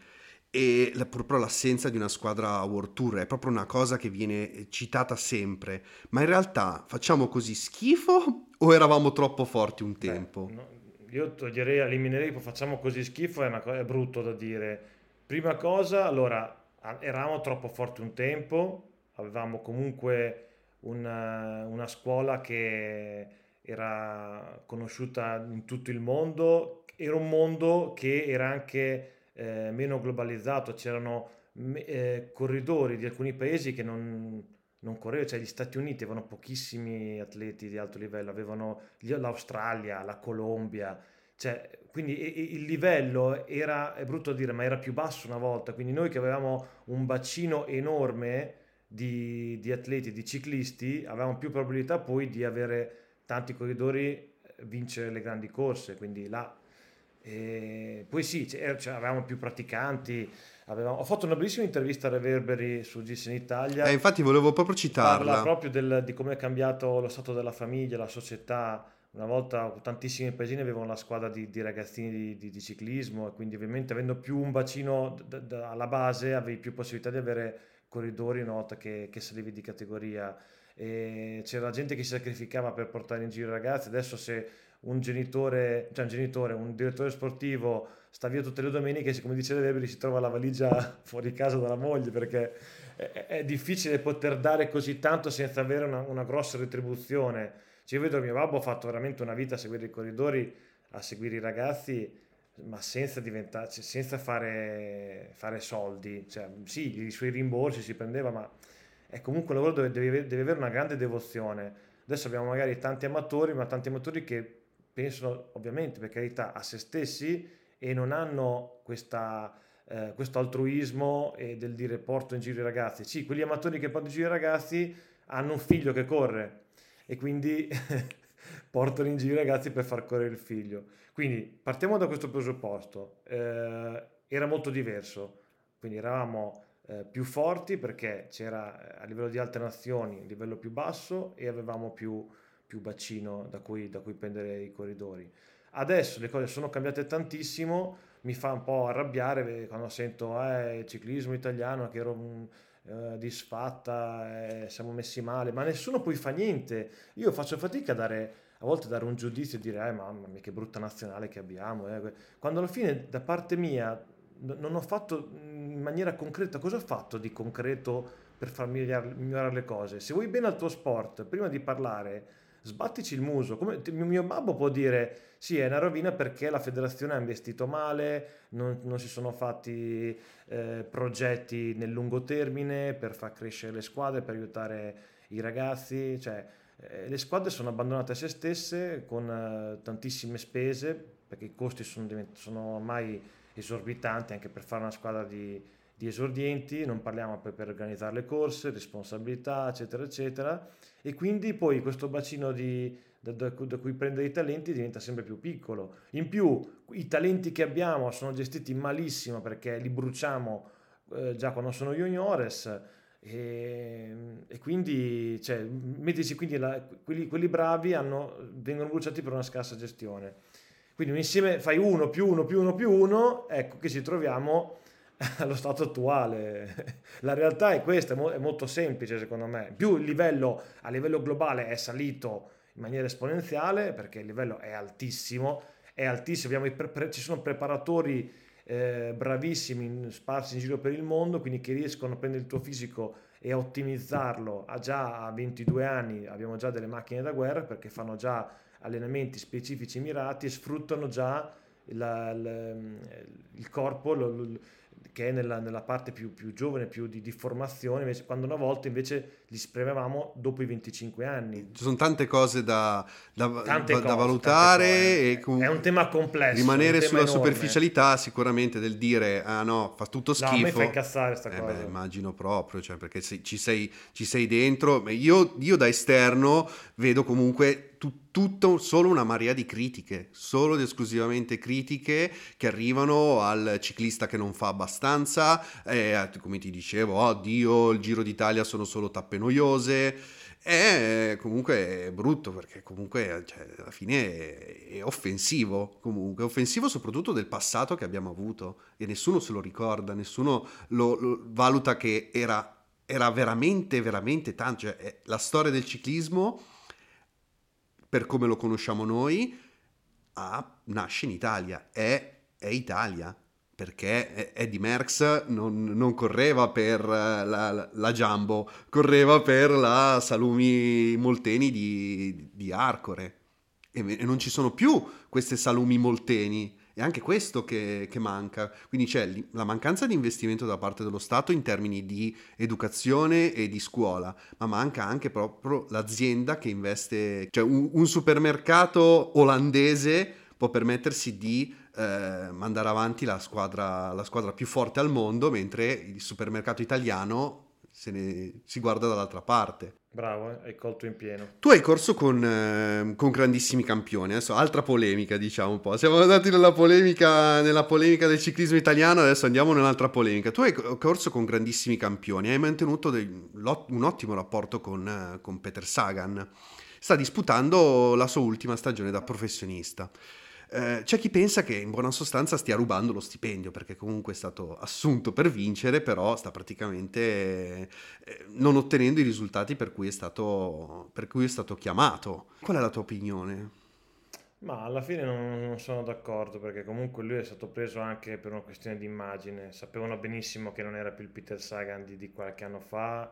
e la, proprio l'assenza di una squadra World Tour è proprio una cosa che viene citata sempre. Ma in realtà facciamo così schifo o eravamo troppo forti un tempo? Beh, no, io toglierei, eliminerei, facciamo così schifo è, una, è brutto da dire. Prima cosa, allora, eravamo troppo forti un tempo, avevamo comunque una, una scuola che era conosciuta in tutto il mondo, era un mondo che era anche eh, meno globalizzato, c'erano eh, corridori di alcuni paesi che non, non correvano, cioè gli Stati Uniti avevano pochissimi atleti di alto livello, avevano l'Australia, la Colombia, cioè, quindi il livello era, è brutto dire, ma era più basso una volta, quindi noi che avevamo un bacino enorme di, di atleti, di ciclisti, avevamo più probabilità poi di avere tanti corridori eh, vincere le grandi corse, quindi là. E poi sì, cioè, avevamo più praticanti. Avevamo... Ho fatto una bellissima intervista a Reverberi su GIS in Italia. Eh, infatti volevo proprio citarla. Parla proprio del, di come è cambiato lo stato della famiglia, la società. Una volta tantissimi paesini avevano la squadra di, di ragazzini di, di, di, ciclismo e quindi ovviamente avendo più un bacino d- d- alla base avevi più possibilità di avere corridori una volta che, che salivi di categoria e c'era gente che si sacrificava per portare in giro i ragazzi. Adesso se un genitore, cioè un genitore, un direttore sportivo sta via tutte le domeniche, come dice Lebri, si trova la valigia fuori casa dalla moglie perché è, è difficile poter dare così tanto senza avere una, una grossa retribuzione. Cioè, io vedo mio babbo ha fatto veramente una vita a seguire i corridori, a seguire i ragazzi, ma senza, cioè, senza fare, fare soldi. Cioè, sì, i suoi rimborsi si prendeva, ma è comunque un lavoro dove devi, devi avere una grande devozione. Adesso abbiamo magari tanti amatori, ma tanti amatori che pensano ovviamente per carità a se stessi e non hanno questa, eh, questo altruismo e del dire porto in giro i ragazzi. Sì, quegli amatori che portano in giro i ragazzi hanno un figlio che corre e quindi portano in giro i ragazzi per far correre il figlio. Quindi partiamo da questo presupposto. Eh, era molto diverso, quindi eravamo eh, più forti perché c'era eh, a livello di alternazioni un livello più basso e avevamo più, più bacino da cui, da cui prendere i corridori. Adesso le cose sono cambiate tantissimo, mi fa un po' arrabbiare quando sento eh, il ciclismo italiano che ero un, eh, disfatta, eh, siamo messi male, ma nessuno poi fa niente. Io faccio fatica a dare a volte dare un giudizio e dire eh, mamma mia che brutta nazionale che abbiamo eh. quando alla fine da parte mia non ho fatto in maniera concreta, cosa ho fatto di concreto per far migliorare le cose. Se vuoi bene al tuo sport, prima di parlare, sbattici il muso. Come mio babbo può dire, sì, è una rovina perché la federazione ha investito male, non, non si sono fatti eh, progetti nel lungo termine per far crescere le squadre, per aiutare i ragazzi. Cioè, eh, le squadre sono abbandonate a se stesse con eh, tantissime spese perché i costi sono, sono ormai esorbitanti anche per fare una squadra di, di esordienti, non parliamo poi per organizzare le corse, responsabilità, eccetera, eccetera. E quindi poi questo bacino di, da, da, da, cui prendere i talenti diventa sempre più piccolo. In più, i talenti che abbiamo sono gestiti malissimo perché li bruciamo eh, già quando sono juniores. E, e quindi, cioè, mettici quindi la, quelli, quelli, bravi hanno, vengono bruciati per una scarsa gestione. Quindi un insieme fai uno più uno più uno più uno, ecco che ci troviamo allo stato attuale. La realtà è questa, è molto semplice secondo me. Più il livello a livello globale è salito in maniera esponenziale, perché il livello è altissimo, è altissimo, pre- ci sono preparatori eh, bravissimi sparsi in giro per il mondo, quindi che riescono a prendere il tuo fisico e a ottimizzarlo a già a 22 anni, abbiamo già delle macchine da guerra perché fanno già allenamenti specifici mirati e sfruttano già la, la, il corpo, che è nella, nella parte più, più, giovane, più di, di formazione, invece, quando una volta invece li spremevamo dopo i 25 anni. Ci sono tante cose da, da, tante da, cose, da valutare. E è un tema complesso. Rimanere tema sulla enorme. superficialità sicuramente del dire, ah no, fa tutto schifo. No, a me fa incassare sta eh cosa. Beh, immagino proprio, cioè, perché se, ci, sei, ci sei dentro. Io, io da esterno vedo comunque tu, tutto solo una marea di critiche, solo ed esclusivamente critiche che arrivano al ciclista che non fa abbastanza, eh, come ti dicevo, oddio, oh, il Giro d'Italia sono solo tappe noiose. È comunque brutto perché comunque cioè, alla fine è, è offensivo comunque, è offensivo soprattutto del passato che abbiamo avuto e nessuno se lo ricorda, nessuno lo, lo valuta che era, era veramente veramente tanto, cioè, la storia del ciclismo per come lo conosciamo noi, ah, nasce in Italia, è, è Italia, perché Eddie Merckx non, non correva per la, la, la, Jumbo, correva per la Salumi Molteni di, di Arcore. E, e non ci sono più queste Salumi Molteni è anche questo che, che manca. Quindi c'è la mancanza di investimento da parte dello Stato in termini di educazione e di scuola, ma manca anche proprio l'azienda che investe, cioè un, un supermercato olandese può permettersi di eh, mandare avanti la squadra, la squadra più forte al mondo, mentre il supermercato italiano se ne, si guarda dall'altra parte. Bravo, eh? hai colto in pieno. Tu hai corso con, eh, con, grandissimi campioni, adesso altra polemica diciamo un po', siamo andati nella polemica, nella polemica del ciclismo italiano, adesso andiamo nell'altra polemica. Tu hai corso con grandissimi campioni, hai mantenuto dei, un ottimo rapporto con, con Peter Sagan, sta disputando la sua ultima stagione da professionista. Eh, c'è chi pensa che in buona sostanza stia rubando lo stipendio perché comunque è stato assunto per vincere, però sta praticamente eh, non ottenendo i risultati per cui, stato, per cui, è stato, chiamato. Qual è la tua opinione? Ma alla fine non, sono d'accordo perché comunque lui è stato preso anche per una questione di immagine. Sapevano benissimo che non era più il Peter Sagan di, di qualche anno fa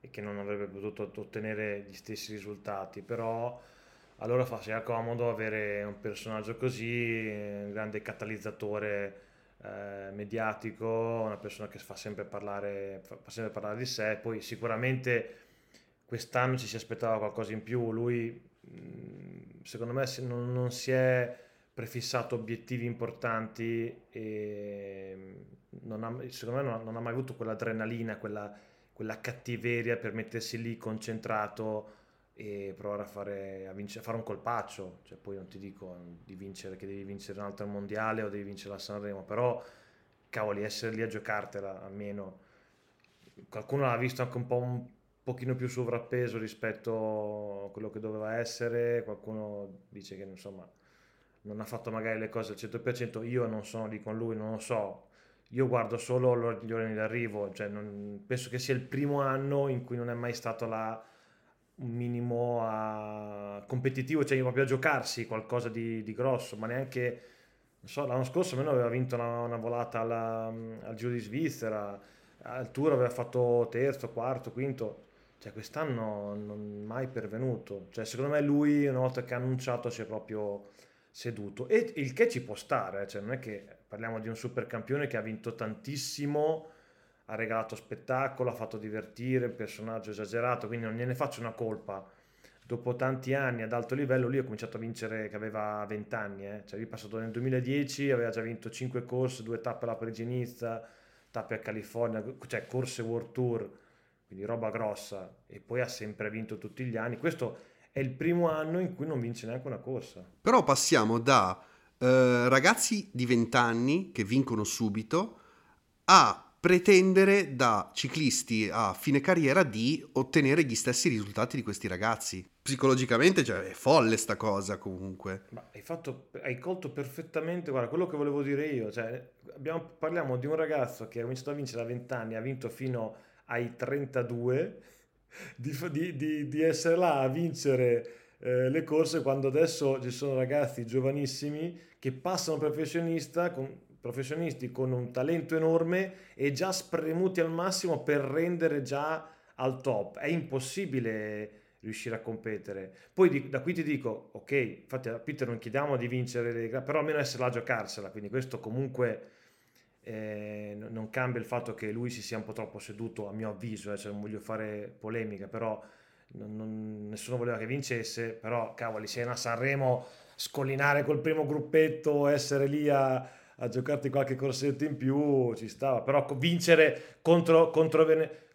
e che non avrebbe potuto ottenere gli stessi risultati, però allora fa sia comodo avere un personaggio così, un grande catalizzatore eh, mediatico, una persona che fa sempre, parlare, fa sempre parlare di sé, poi sicuramente quest'anno ci si aspettava qualcosa in più, lui secondo me non, non si è prefissato obiettivi importanti e non ha, secondo me non non ha mai avuto quell'adrenalina, quella, quella cattiveria per mettersi lì concentrato e provare a fare, a vincere, a fare un colpaccio, cioè poi non ti dico di vincere che devi vincere un altro mondiale o devi vincere la Sanremo, però cavoli, essere lì a giocartela almeno. Qualcuno l'ha visto anche un po' un pochino più sovrappeso rispetto a quello che doveva essere, qualcuno dice che insomma non ha fatto magari le cose al 100%, io non sono lì con lui, non lo so, io guardo solo gli ordini d'arrivo, cioè non, penso che sia il primo anno in cui non è mai stato la un minimo a... competitivo, cioè proprio a giocarsi qualcosa di, di grosso, ma neanche, so, l'anno scorso almeno aveva vinto una, una volata alla, al Giro di Svizzera, al tour aveva fatto terzo, quarto, quinto, cioè quest'anno non è mai pervenuto. Cioè, secondo me lui una volta che ha annunciato si è proprio seduto e il che ci può stare, cioè non è che parliamo di un super campione che ha vinto tantissimo, ha regalato spettacolo, ha fatto divertire, un personaggio esagerato, quindi non gliene faccio una colpa. Dopo tanti anni ad alto livello, lui ha cominciato a vincere che aveva 20 anni, eh? cioè lui è passato nel 2010, aveva già vinto 5 corse, 2 tappe alla Parigi-Nizza, tappe a California, cioè corse World Tour, quindi roba grossa, e poi ha sempre vinto tutti gli anni. Questo è il primo anno in cui non vince neanche una corsa. Però passiamo da eh, ragazzi di 20 anni che vincono subito a pretendere da ciclisti a fine carriera di ottenere gli stessi risultati di questi ragazzi. Psicologicamente cioè, è folle sta cosa comunque. Ma hai, fatto, hai colto perfettamente, guarda, quello che volevo dire io. Cioè, abbiamo, parliamo di un ragazzo che ha cominciato a vincere a 20 anni, ha vinto fino ai 32, di, di, di, di essere là a vincere eh, le corse quando adesso ci sono ragazzi giovanissimi che passano professionista con professionisti con un talento enorme e già spremuti al massimo per rendere già al top. È impossibile riuscire a competere. Poi di, da qui ti dico, ok, infatti a Peter non chiediamo di vincere le però almeno essere là a giocarsela, quindi questo comunque eh, non cambia il fatto che lui si sia un po' troppo seduto, a mio avviso, eh, cioè non voglio fare polemica, però non, non, nessuno voleva che vincesse, però cavoli, sei a Sanremo, scollinare col primo gruppetto, essere lì a a giocarti qualche corsetto in più ci stava, però vincere contro, contro,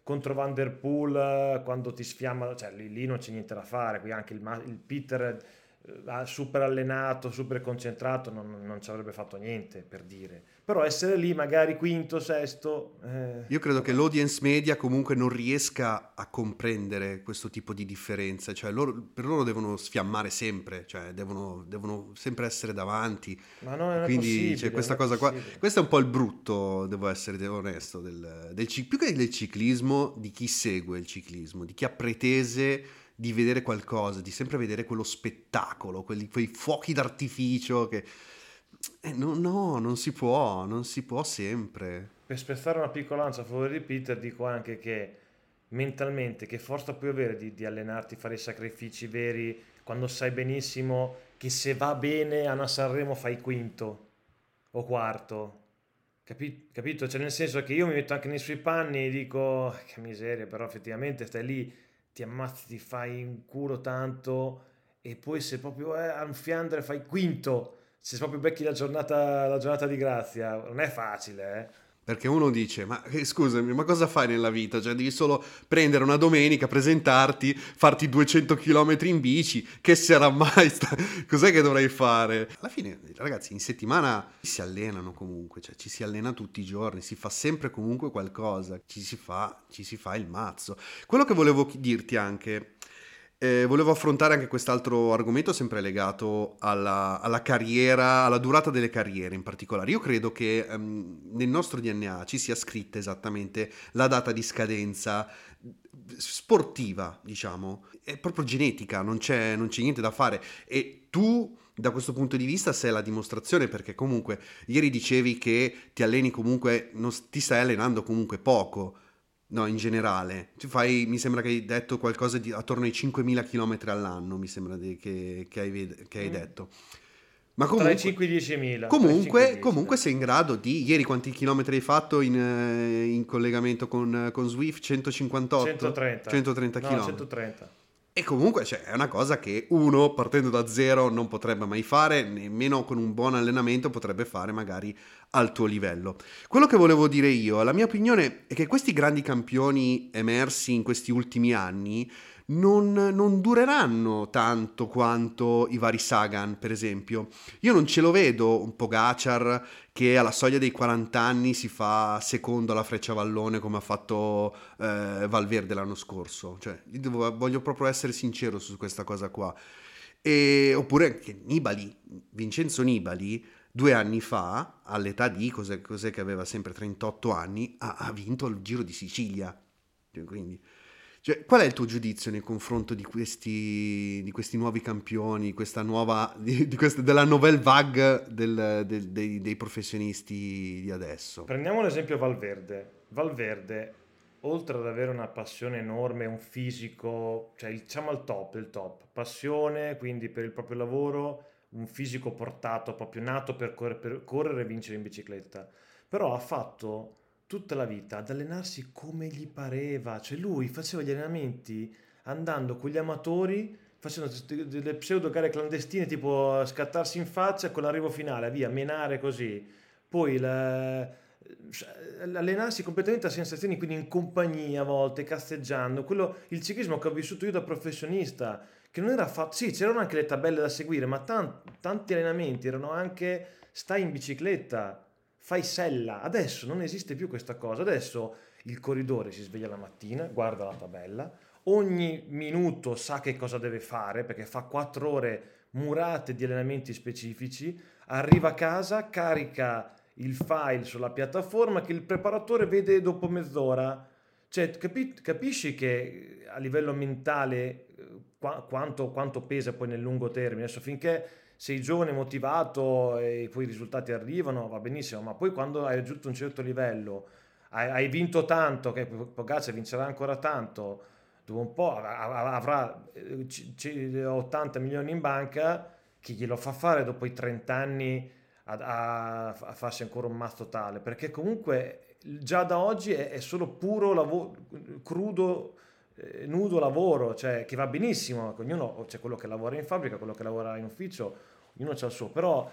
contro Van Der Poel quando ti sfiamma, cioè lì, lì non c'è niente da fare, qui anche il, il Peter eh, super allenato, super concentrato, non, non, ci avrebbe fatto niente per dire. Però essere lì, magari quinto, sesto. Eh, Io credo che l'audience media comunque non riesca a comprendere questo tipo di differenze, cioè loro, per loro devono sfiammare sempre, cioè devono, devono sempre essere davanti. Ma no, non Quindi c'è questa cosa qua. Questo è un po' il brutto, devo essere onesto, del, del, più che del ciclismo, di chi segue il ciclismo, di chi ha pretese di vedere qualcosa, di sempre vedere quello spettacolo, quelli, quei fuochi d'artificio che... Eh, no, no, non si può, non si può sempre. Per spezzare una piccola lancia a favore di Peter dico anche che mentalmente che forza puoi avere di, di allenarti, fare i sacrifici veri, quando sai benissimo che se va bene a una Sanremo fai quinto o quarto. Capi- capito? Cioè nel senso che io mi metto anche nei suoi panni e dico che miseria, però effettivamente stai lì ti ammazzi, ti fai un culo tanto e poi se proprio è a un fiandre fai quinto, se proprio becchi la giornata, la giornata di grazia, non è facile, eh. Perché uno dice, ma eh, scusami, ma cosa fai nella vita? Cioè devi solo prendere una domenica, presentarti, farti 200 km in bici, che sarà mai? Sta... Cos'è che dovrei fare? Alla fine, ragazzi, in settimana si allenano comunque, cioè ci si allena tutti i giorni, si fa sempre comunque qualcosa, ci si fa, ci si fa il mazzo. Quello che volevo dirti anche eh, volevo affrontare anche quest'altro argomento sempre legato alla, alla, carriera, alla durata delle carriere in particolare. Io credo che um, nel nostro DNA ci sia scritta esattamente la data di scadenza sportiva, diciamo, è proprio genetica, non c'è, non c'è niente da fare. E tu da questo punto di vista sei la dimostrazione perché comunque ieri dicevi che ti alleni comunque, non, ti stai allenando comunque poco No, in generale. Tu fai, mi sembra che hai detto qualcosa di attorno ai 5.000 km all'anno, mi sembra di, che, che, hai, che, hai, mm. detto. Ma comunque, Tra i 5 e i 10.000. Comunque, 5 comunque sei in grado di... Ieri quanti chilometri hai fatto in, eh, in collegamento con, con, Swift? 158? 130. 130 no, km. 130. E comunque cioè, è una cosa che uno partendo da zero non potrebbe mai fare, nemmeno con un buon allenamento potrebbe fare magari al tuo livello. Quello che volevo dire io, la mia opinione è che questi grandi campioni emersi in questi ultimi anni non, non, dureranno tanto quanto i vari Sagan, per esempio. Io non ce lo vedo un po' Gaciar che alla soglia dei 40 anni si fa secondo alla freccia vallone come ha fatto eh, Valverde l'anno scorso. Cioè, voglio proprio essere sincero su questa cosa qua. E, oppure anche Nibali, Vincenzo Nibali, due anni fa, all'età di cos'è, cos'è che aveva sempre 38 anni, ha, ha vinto il Giro di Sicilia. Quindi cioè, qual è il tuo giudizio nei confronti di questi, di questi nuovi campioni, questa nuova, di, di queste, della nouvelle vague del, del, dei, dei, professionisti di adesso? Prendiamo l'esempio Valverde. Valverde, oltre ad avere una passione enorme, un fisico, cioè diciamo al top, il top, passione quindi per il proprio lavoro, un fisico portato, proprio nato per, corre, per correre e vincere in bicicletta, però ha fatto tutta la vita ad allenarsi come gli pareva, cioè lui faceva gli allenamenti andando con gli amatori, facendo delle pseudo gare clandestine tipo scattarsi in faccia con l'arrivo finale, via, menare così, poi la, allenarsi completamente a sensazioni, quindi in compagnia a volte, casteggiando, quello, il ciclismo che ho vissuto io da professionista, che non era fatto, sì c'erano anche le tabelle da seguire, ma tanti, tanti allenamenti erano anche stai in bicicletta, fai sella, adesso non esiste più questa cosa, adesso il corridore si sveglia la mattina, guarda la tabella, ogni minuto sa che cosa deve fare perché fa quattro ore murate di allenamenti specifici, arriva a casa, carica il file sulla piattaforma che il preparatore vede dopo mezz'ora. Cioè, capi- capisci che a livello mentale eh, qu- quanto, quanto, pesa poi nel lungo termine? Adesso finché sei giovane, motivato e poi i risultati arrivano, va benissimo, ma poi quando hai raggiunto un certo livello, hai, hai vinto tanto, che Pogacar vincerà ancora tanto, dopo un po' avrà 80 eh, milioni in banca, chi glielo fa fare dopo i 30 anni a, a, farsi ancora un mazzo tale, perché comunque già da oggi è, è solo puro lavoro, crudo, eh, nudo lavoro, cioè che va benissimo, ognuno c'è quello che lavora in fabbrica, quello che lavora in ufficio, ognuno c'ha il suo, però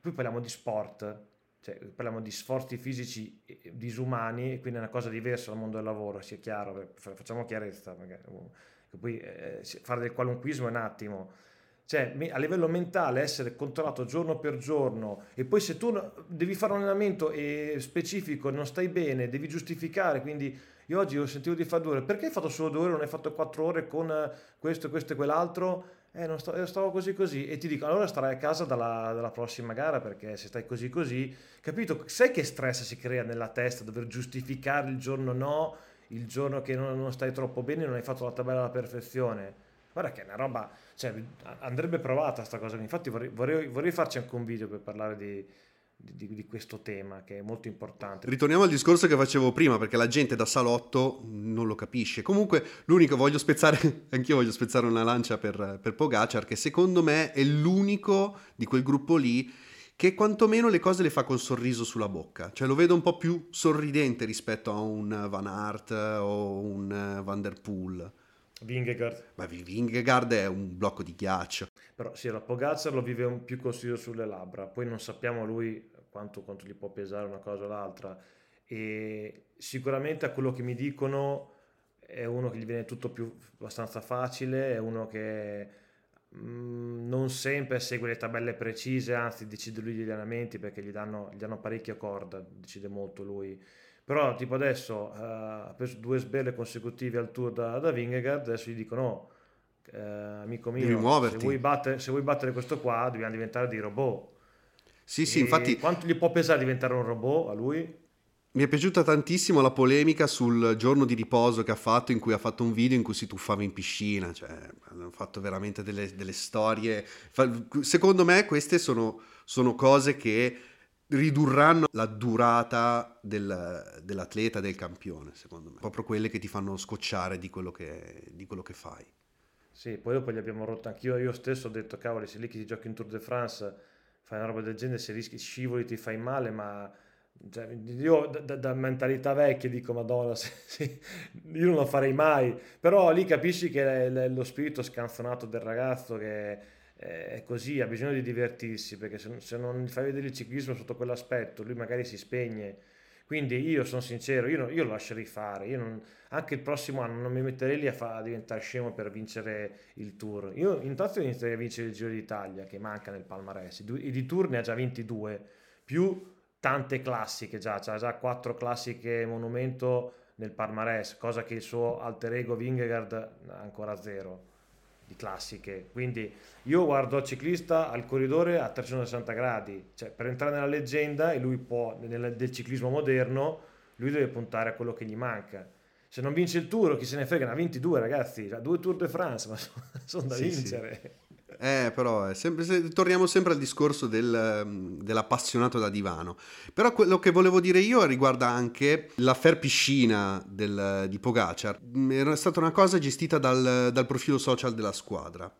qui parliamo di sport, cioè parliamo di sforzi fisici disumani, quindi è una cosa diversa dal mondo del lavoro, sia chiaro, facciamo chiarezza, perché poi eh, fare del qualunquismo è un attimo cioè, a livello mentale, essere controllato giorno per giorno e poi se tu devi fare un allenamento specifico, non stai bene, devi giustificare, quindi io oggi ho sentito di fare due ore, perché hai fatto solo due ore, non hai fatto quattro ore con questo, questo e quell'altro? Eh, non sto, stavo così così e ti dico, allora starai a casa dalla, dalla, prossima gara perché se stai così così, capito? Sai che stress si crea nella testa, dover giustificare il giorno no, il giorno che non, non stai troppo bene, non hai fatto la tabella alla perfezione Guarda che è una roba, cioè, andrebbe provata sta cosa. Infatti vorrei, vorrei, vorrei farci anche un video per parlare di, di, di, questo tema che è molto importante. Ritorniamo al discorso che facevo prima perché la gente da salotto non lo capisce. Comunque l'unico voglio spezzare, anch'io voglio spezzare una lancia per, per Pogacar che secondo me è l'unico di quel gruppo lì che quantomeno le cose le fa col sorriso sulla bocca, cioè lo vedo un po' più sorridente rispetto a un Van Aert o un Van Der Poel. Vingegaard. Ma Vingegaard è un blocco di ghiaccio. Però sì, la Pogacar lo vive un più consiglio sulle labbra, poi non sappiamo lui quanto, quanto gli può pesare una cosa o l'altra. E sicuramente a quello che mi dicono è uno che gli viene tutto più abbastanza facile, è uno che mh, mm, non sempre segue le tabelle precise, anzi decide lui gli allenamenti perché gli danno, gli danno parecchia corda, decide molto lui però tipo adesso ha preso due sbelle consecutive al tour da, da Vingegaard, adesso gli dicono uh, amico mio, se vuoi, battere, se vuoi, battere, questo qua dobbiamo diventare dei robot. Sì, sì, infatti... Quanto gli può pesare diventare un robot a lui? Mi è piaciuta tantissimo la polemica sul giorno di riposo che ha fatto, in cui ha fatto un video in cui si tuffava in piscina, cioè hanno fatto veramente delle, delle storie. Secondo me queste sono, sono cose che ridurranno la durata del, dell'atleta, del campione, secondo me. Proprio quelle che ti fanno scocciare di quello che, di quello che fai. Sì, poi dopo gli abbiamo rotto anch'io, io stesso ho detto, cavoli, se lì che ti giochi in Tour de France, fai una roba del genere, se rischi, scivoli, ti fai male, ma... Cioè, io da, da, mentalità vecchia dico madonna se, se, io non lo farei mai però lì capisci che è lo spirito scanzonato del ragazzo che è così, ha bisogno di divertirsi perché se, se non gli fai vedere il ciclismo sotto quell'aspetto, lui magari si spegne. Quindi io sono sincero, io, io lo lascerei fare, non, anche il prossimo anno non mi metterei lì a, fa, a, diventare scemo per vincere il Tour. Io intanto inizierei a vincere il Giro d'Italia che manca nel palmarès, i di Tour ne ha già 22, più tante classiche già, ha già quattro classiche monumento nel palmarès, cosa che il suo alter ego Vingegaard ha ancora zero di classiche. Quindi io guardo il ciclista al corridore a 360 gradi, cioè per entrare nella leggenda e lui può, nel, del ciclismo moderno, lui deve puntare a quello che gli manca. Se non vince il tour, chi se ne frega, ne ha 22 ragazzi, due Tour de France, ma sono, sono da sì, vincere. Sì. Eh, però è sempre, se, torniamo sempre al discorso del, mm, dell'appassionato da divano. Però quello che volevo dire io riguarda anche l'affair piscina del, di Pogacar. Mm, era stata una cosa gestita dal, dal profilo social della squadra.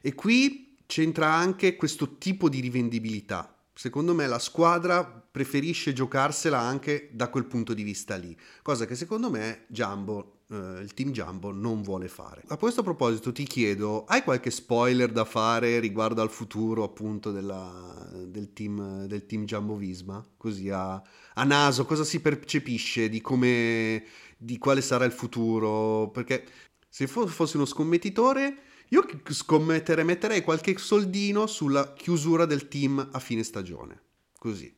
E qui c'entra anche questo tipo di rivendibilità. Secondo me la squadra preferisce giocarsela anche da quel punto di vista lì, cosa che secondo me Jumbo Uh, il team Jumbo non vuole fare. A questo proposito ti chiedo, hai qualche spoiler da fare riguardo al futuro appunto della, del, team, del team Jumbo Visma? Così a, a, naso, cosa si percepisce di come, di quale sarà il futuro? Perché se fossi uno scommettitore io scommetterei, metterei qualche soldino sulla chiusura del team a fine stagione. Così.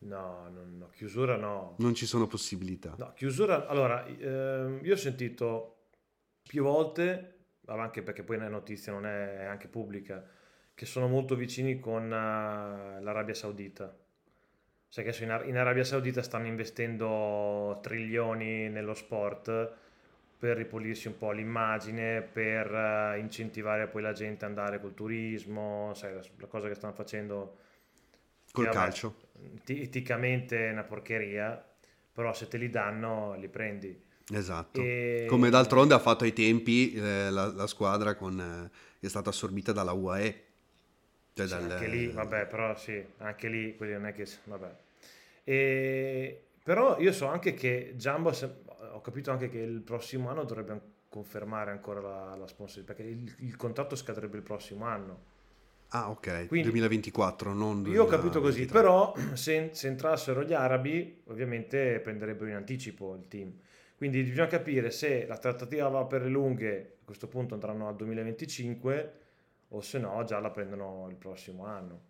No, no, no, chiusura no. Non ci sono possibilità. No, chiusura... Allora, eh, io ho sentito più volte, anche perché poi la notizia non è anche pubblica, che sono molto vicini con uh, l'Arabia Saudita. Sai che in, in Arabia Saudita stanno investendo trilioni nello sport per ripulirsi un po' l'immagine, per uh, incentivare poi la gente ad andare col turismo, sai, la, la cosa che stanno facendo col vabbè, calcio. Eticamente è una porcheria, però se te li danno li prendi. Esatto. E... Come d'altronde ha fatto ai tempi eh, la, la, squadra con, eh, è stata assorbita dalla UAE. Cioè sì, dal... Anche lì, vabbè, però sì, anche lì, non è che... Vabbè. E... Però io so anche che Jumbo ho capito anche che il prossimo anno dovrebbe confermare ancora la, la sponsor perché il, il, contratto scadrebbe il prossimo anno. Ah, ok, Quindi, 2024, non 2023. Io ho capito così, però se, se, entrassero gli arabi, ovviamente prenderebbero in anticipo il team. Quindi bisogna capire se la trattativa va per le lunghe, a questo punto andranno al 2025, o se no già la prendono il prossimo anno.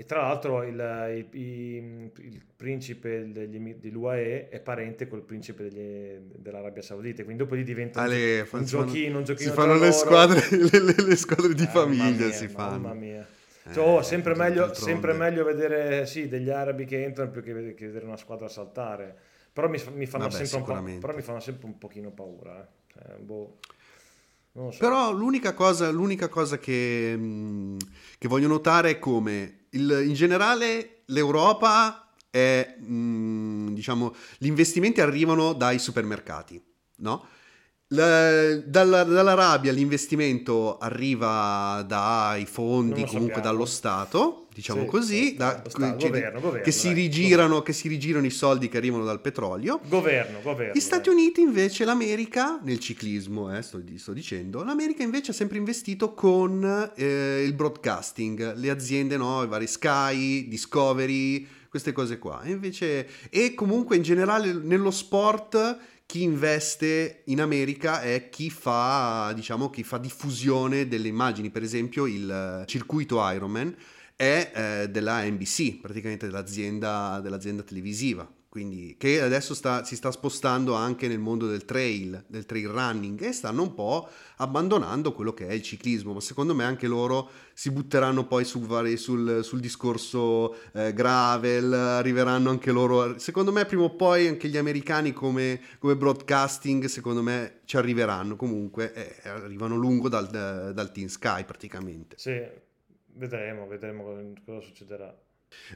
E tra l'altro il, il, il, il principe degli, dell'UAE è parente col principe degli, dell'Arabia Saudita, quindi dopo lì diventa Ale, un, giochino, un giochino. Si fanno le squadre, le, le, le squadre, di eh, famiglia, mia, si fanno. Mamma mia. Eh, cioè, oh, sempre, meglio, sempre, meglio, vedere sì, degli arabi che entrano più che, che vedere una squadra saltare. Però mi, mi, fanno, Vabbè, sempre un però mi fanno sempre un pochino paura. Eh. Cioè, boh. So. Però l'unica cosa, l'unica cosa che, mm, che, voglio notare è come il, in generale l'Europa è, mh, mm, diciamo, gli investimenti arrivano dai supermercati, no? La, dalla, dall'Arabia l'investimento arriva dai fondi, comunque sappiamo. dallo Stato, diciamo sì, così, sì, da, Stato, che, governo, governo, che, si rigirano, che, si rigirano, i soldi che arrivano dal petrolio. Governo, governo. Gli Stati eh. Uniti invece, l'America, nel ciclismo, eh, sto, sto, dicendo, l'America invece ha sempre investito con eh, il broadcasting, le aziende, no, i vari Sky, Discovery, queste cose qua. E, invece, e comunque in generale nello sport chi investe in America è chi fa, diciamo, chi fa diffusione delle immagini. Per esempio, il circuito Ironman è eh, della NBC, praticamente dell'azienda, dell'azienda televisiva. Quindi che adesso sta, si sta spostando anche nel mondo del trail, del trail running e stanno un po' abbandonando quello che è il ciclismo, ma secondo me anche loro si butteranno poi sul, sul, sul discorso eh, gravel, arriveranno anche loro, secondo me prima o poi anche gli americani come, come broadcasting, secondo me ci arriveranno. Comunque, eh, arrivano lungo dal, dal Team Sky praticamente. Sì, vedremo, vedremo cosa succederà.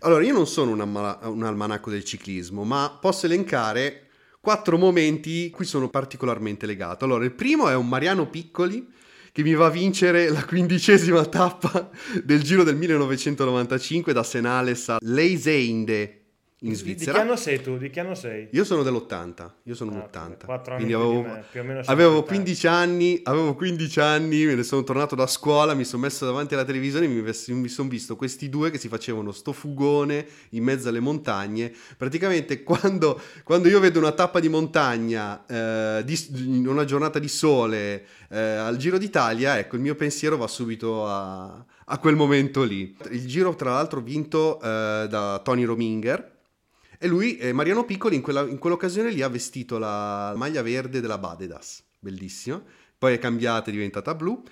Allora, io non sono un, ammala- un almanacco del ciclismo, ma posso elencare quattro momenti cui sono particolarmente legato. Allora, il primo è un Mariano Piccoli che mi va a vincere la quindicesima tappa del Giro del 1995 da Senales a Leiseinde in Svizzera. Di che anno sei tu? Di che anno sei? Io sono dell'80, io sono ah, 80. 4 anni avevo, me, più o meno avevo 15 anni, avevo 15 anni, me ne sono tornato da scuola, mi sono messo davanti alla televisione e mi, mi sono visto questi due che si facevano sto fugone in mezzo alle montagne. Praticamente quando, quando io vedo una tappa di montagna eh, di, in una giornata di sole eh, al Giro d'Italia, ecco, il mio pensiero va subito a, a quel momento lì. Il giro, tra l'altro, vinto eh, da Tony Rominger e lui, eh, Mariano Piccoli, in, quella, in, quell'occasione lì ha vestito la maglia verde della Badedas, bellissima. Poi è cambiata, è diventata blu.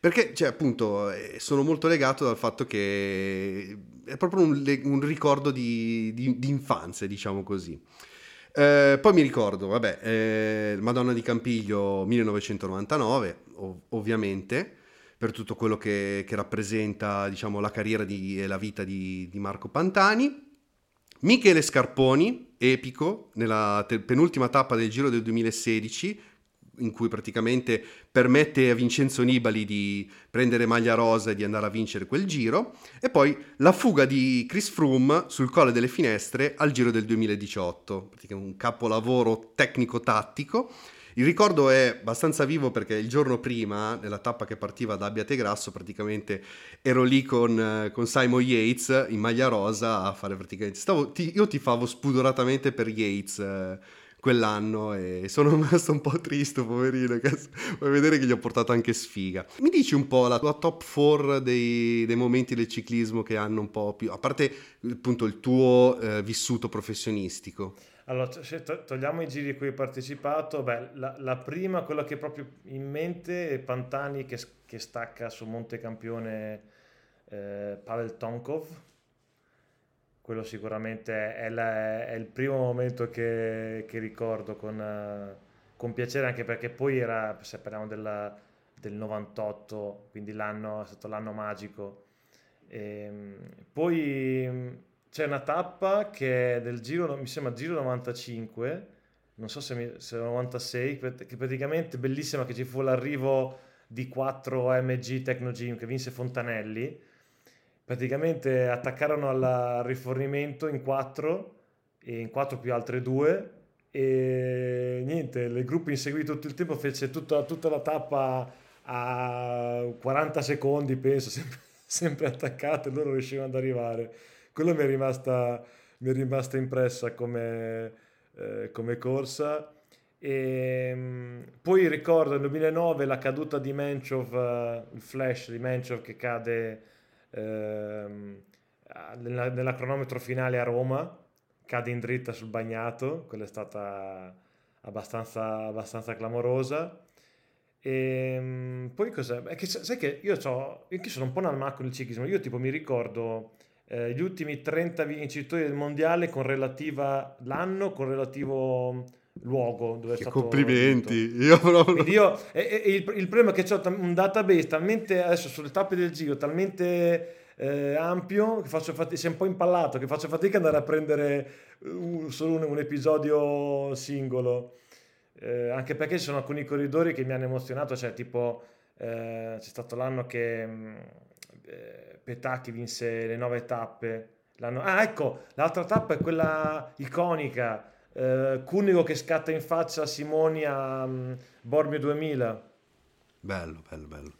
Perché, cioè, appunto, eh, sono molto legato dal fatto che è proprio un, un ricordo di, di, di, infanzia, diciamo così. Eh, poi mi ricordo, vabbè, eh, Madonna di Campiglio 1999, ov- ovviamente, per tutto quello che, che rappresenta diciamo, la carriera e la vita di Marco Pantani. Michele Scarponi, epico, nella te- penultima tappa del Giro del 2016, in cui praticamente permette a Vincenzo Nibali di prendere maglia rosa e di andare a vincere quel giro, e poi la fuga di Chris Froome sul Colle delle Finestre al Giro del 2018, praticamente un capolavoro tecnico-tattico. Il ricordo è abbastanza vivo perché il giorno prima, nella tappa che partiva da Abbiategrasso, praticamente ero lì con, con, Simon Yates in maglia rosa a fare praticamente... Stavo, ti, io ti favo spudoratamente per Yates eh, quell'anno e sono rimasto un po' triste, poverino, che vuoi vedere che gli ho portato anche sfiga. Mi dici un po' la tua top 4 dei, dei momenti del ciclismo che hanno un po' più, a parte appunto il tuo eh, vissuto professionistico? Allora, se togliamo i giri a cui hai partecipato, beh, la, la, prima, quella che è proprio in mente, è Pantani che, che stacca su Monte Campione eh, Pavel Tonkov, quello sicuramente è, la, è il primo momento che, che ricordo con, con, piacere, anche perché poi era, se parliamo della, del 98, quindi l'anno, è stato l'anno magico. E, ehm, poi c'è una tappa che è del giro, mi sembra Giro 95, non so se, mi, se è 96, che praticamente bellissima che ci fu l'arrivo di 4 AMG Technogym che vinse Fontanelli praticamente attaccarono al rifornimento in quattro, e in quattro più altre due, e niente, il gruppo inseguì tutto il tempo, fece tutta, tutta la tappa a 40 secondi, penso, sempre, sempre attaccate, loro riuscivano ad arrivare. Quello mi è rimasta, mi è rimasta impressa come, eh, come corsa. E, ehm, poi ricordo nel 2009 la caduta di Menchov, uh, il flash di Menchov che cade ehm, nella, nella, cronometro finale a Roma, cade in dritta sul bagnato, quella è stata abbastanza, abbastanza clamorosa. E ehm, poi cos'è? Che, sai che io, io sono un po' nel macchio del ciclismo, io tipo mi ricordo eh, gli ultimi 30 vincitori del mondiale con relativa l'anno, con relativo luogo dove che è stato complimenti. io proprio io, e, e il, il, problema è che ho un database talmente adesso sulle tappe del giro talmente eh, ampio che faccio fatica sei un po' impallato che faccio fatica ad andare a prendere un, solo un, un, episodio singolo. Eh, anche perché ci sono alcuni corridori che mi hanno emozionato cioè tipo eh, c'è stato l'anno che mm, eh, Petacchi vinse le nove tappe l'anno... ah ecco l'altra tappa è quella iconica eh, Cunigo che scatta in faccia a Simoni a um, Bormio 2000. Bello, bello, bello.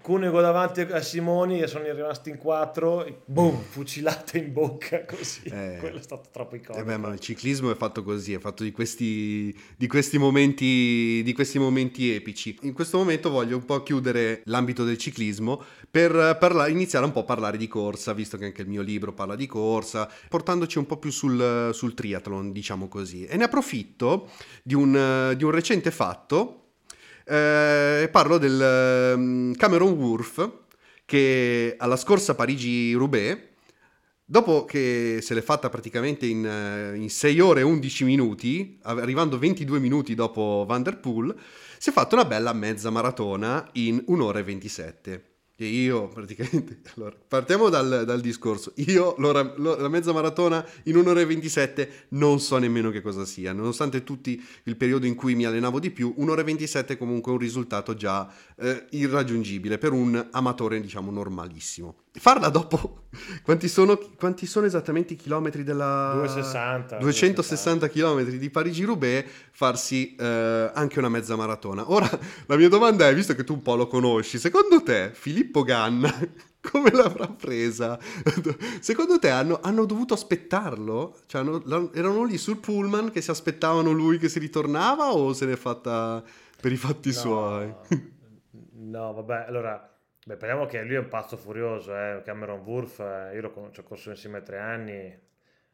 Cunego davanti a Simoni e sono rimasti in quattro, e boom, fucilata in bocca così. Eh, Quello è stato troppo iconico. Eh beh, ma il ciclismo è fatto così, è fatto di questi, di questi, momenti, di questi momenti epici. In questo momento voglio un po' chiudere l'ambito del ciclismo per parla- iniziare un po' a parlare di corsa, visto che anche il mio libro parla di corsa, portandoci un po' più sul, sul triathlon, diciamo così. E ne approfitto di un, di un recente fatto eh, parlo del um, Cameron Wurf che alla scorsa Parigi-Roubaix, dopo che se l'è fatta praticamente in, uh, in 6 ore e 11 minuti, arrivando 22 minuti dopo Van Der Poel, si è fatta una bella mezza maratona in 1 ora e 27 che io praticamente, allora, partiamo dal, dal discorso, io l'ora, la mezza maratona in un'ora e 27 non so nemmeno che cosa sia, nonostante tutti il periodo in cui mi allenavo di più, un'ora e 27 è comunque un risultato già eh, irraggiungibile per un amatore diciamo normalissimo farla dopo. Quanti sono, quanti sono esattamente i chilometri della 260 260 chilometri di Parigi-Roubaix farsi eh, anche una mezza maratona? Ora la mia domanda è visto che tu un po' lo conosci secondo te Filippo Ganna come l'avrà presa? Secondo te hanno, hanno dovuto aspettarlo? Cioè hanno, erano lì sul pullman che si aspettavano lui che si ritornava o se n'è fatta per i fatti no, suoi? No vabbè allora Beh, parliamo che lui è un pazzo furioso, eh? Cameron Wurf, eh, io lo ci ho corso insieme tre anni,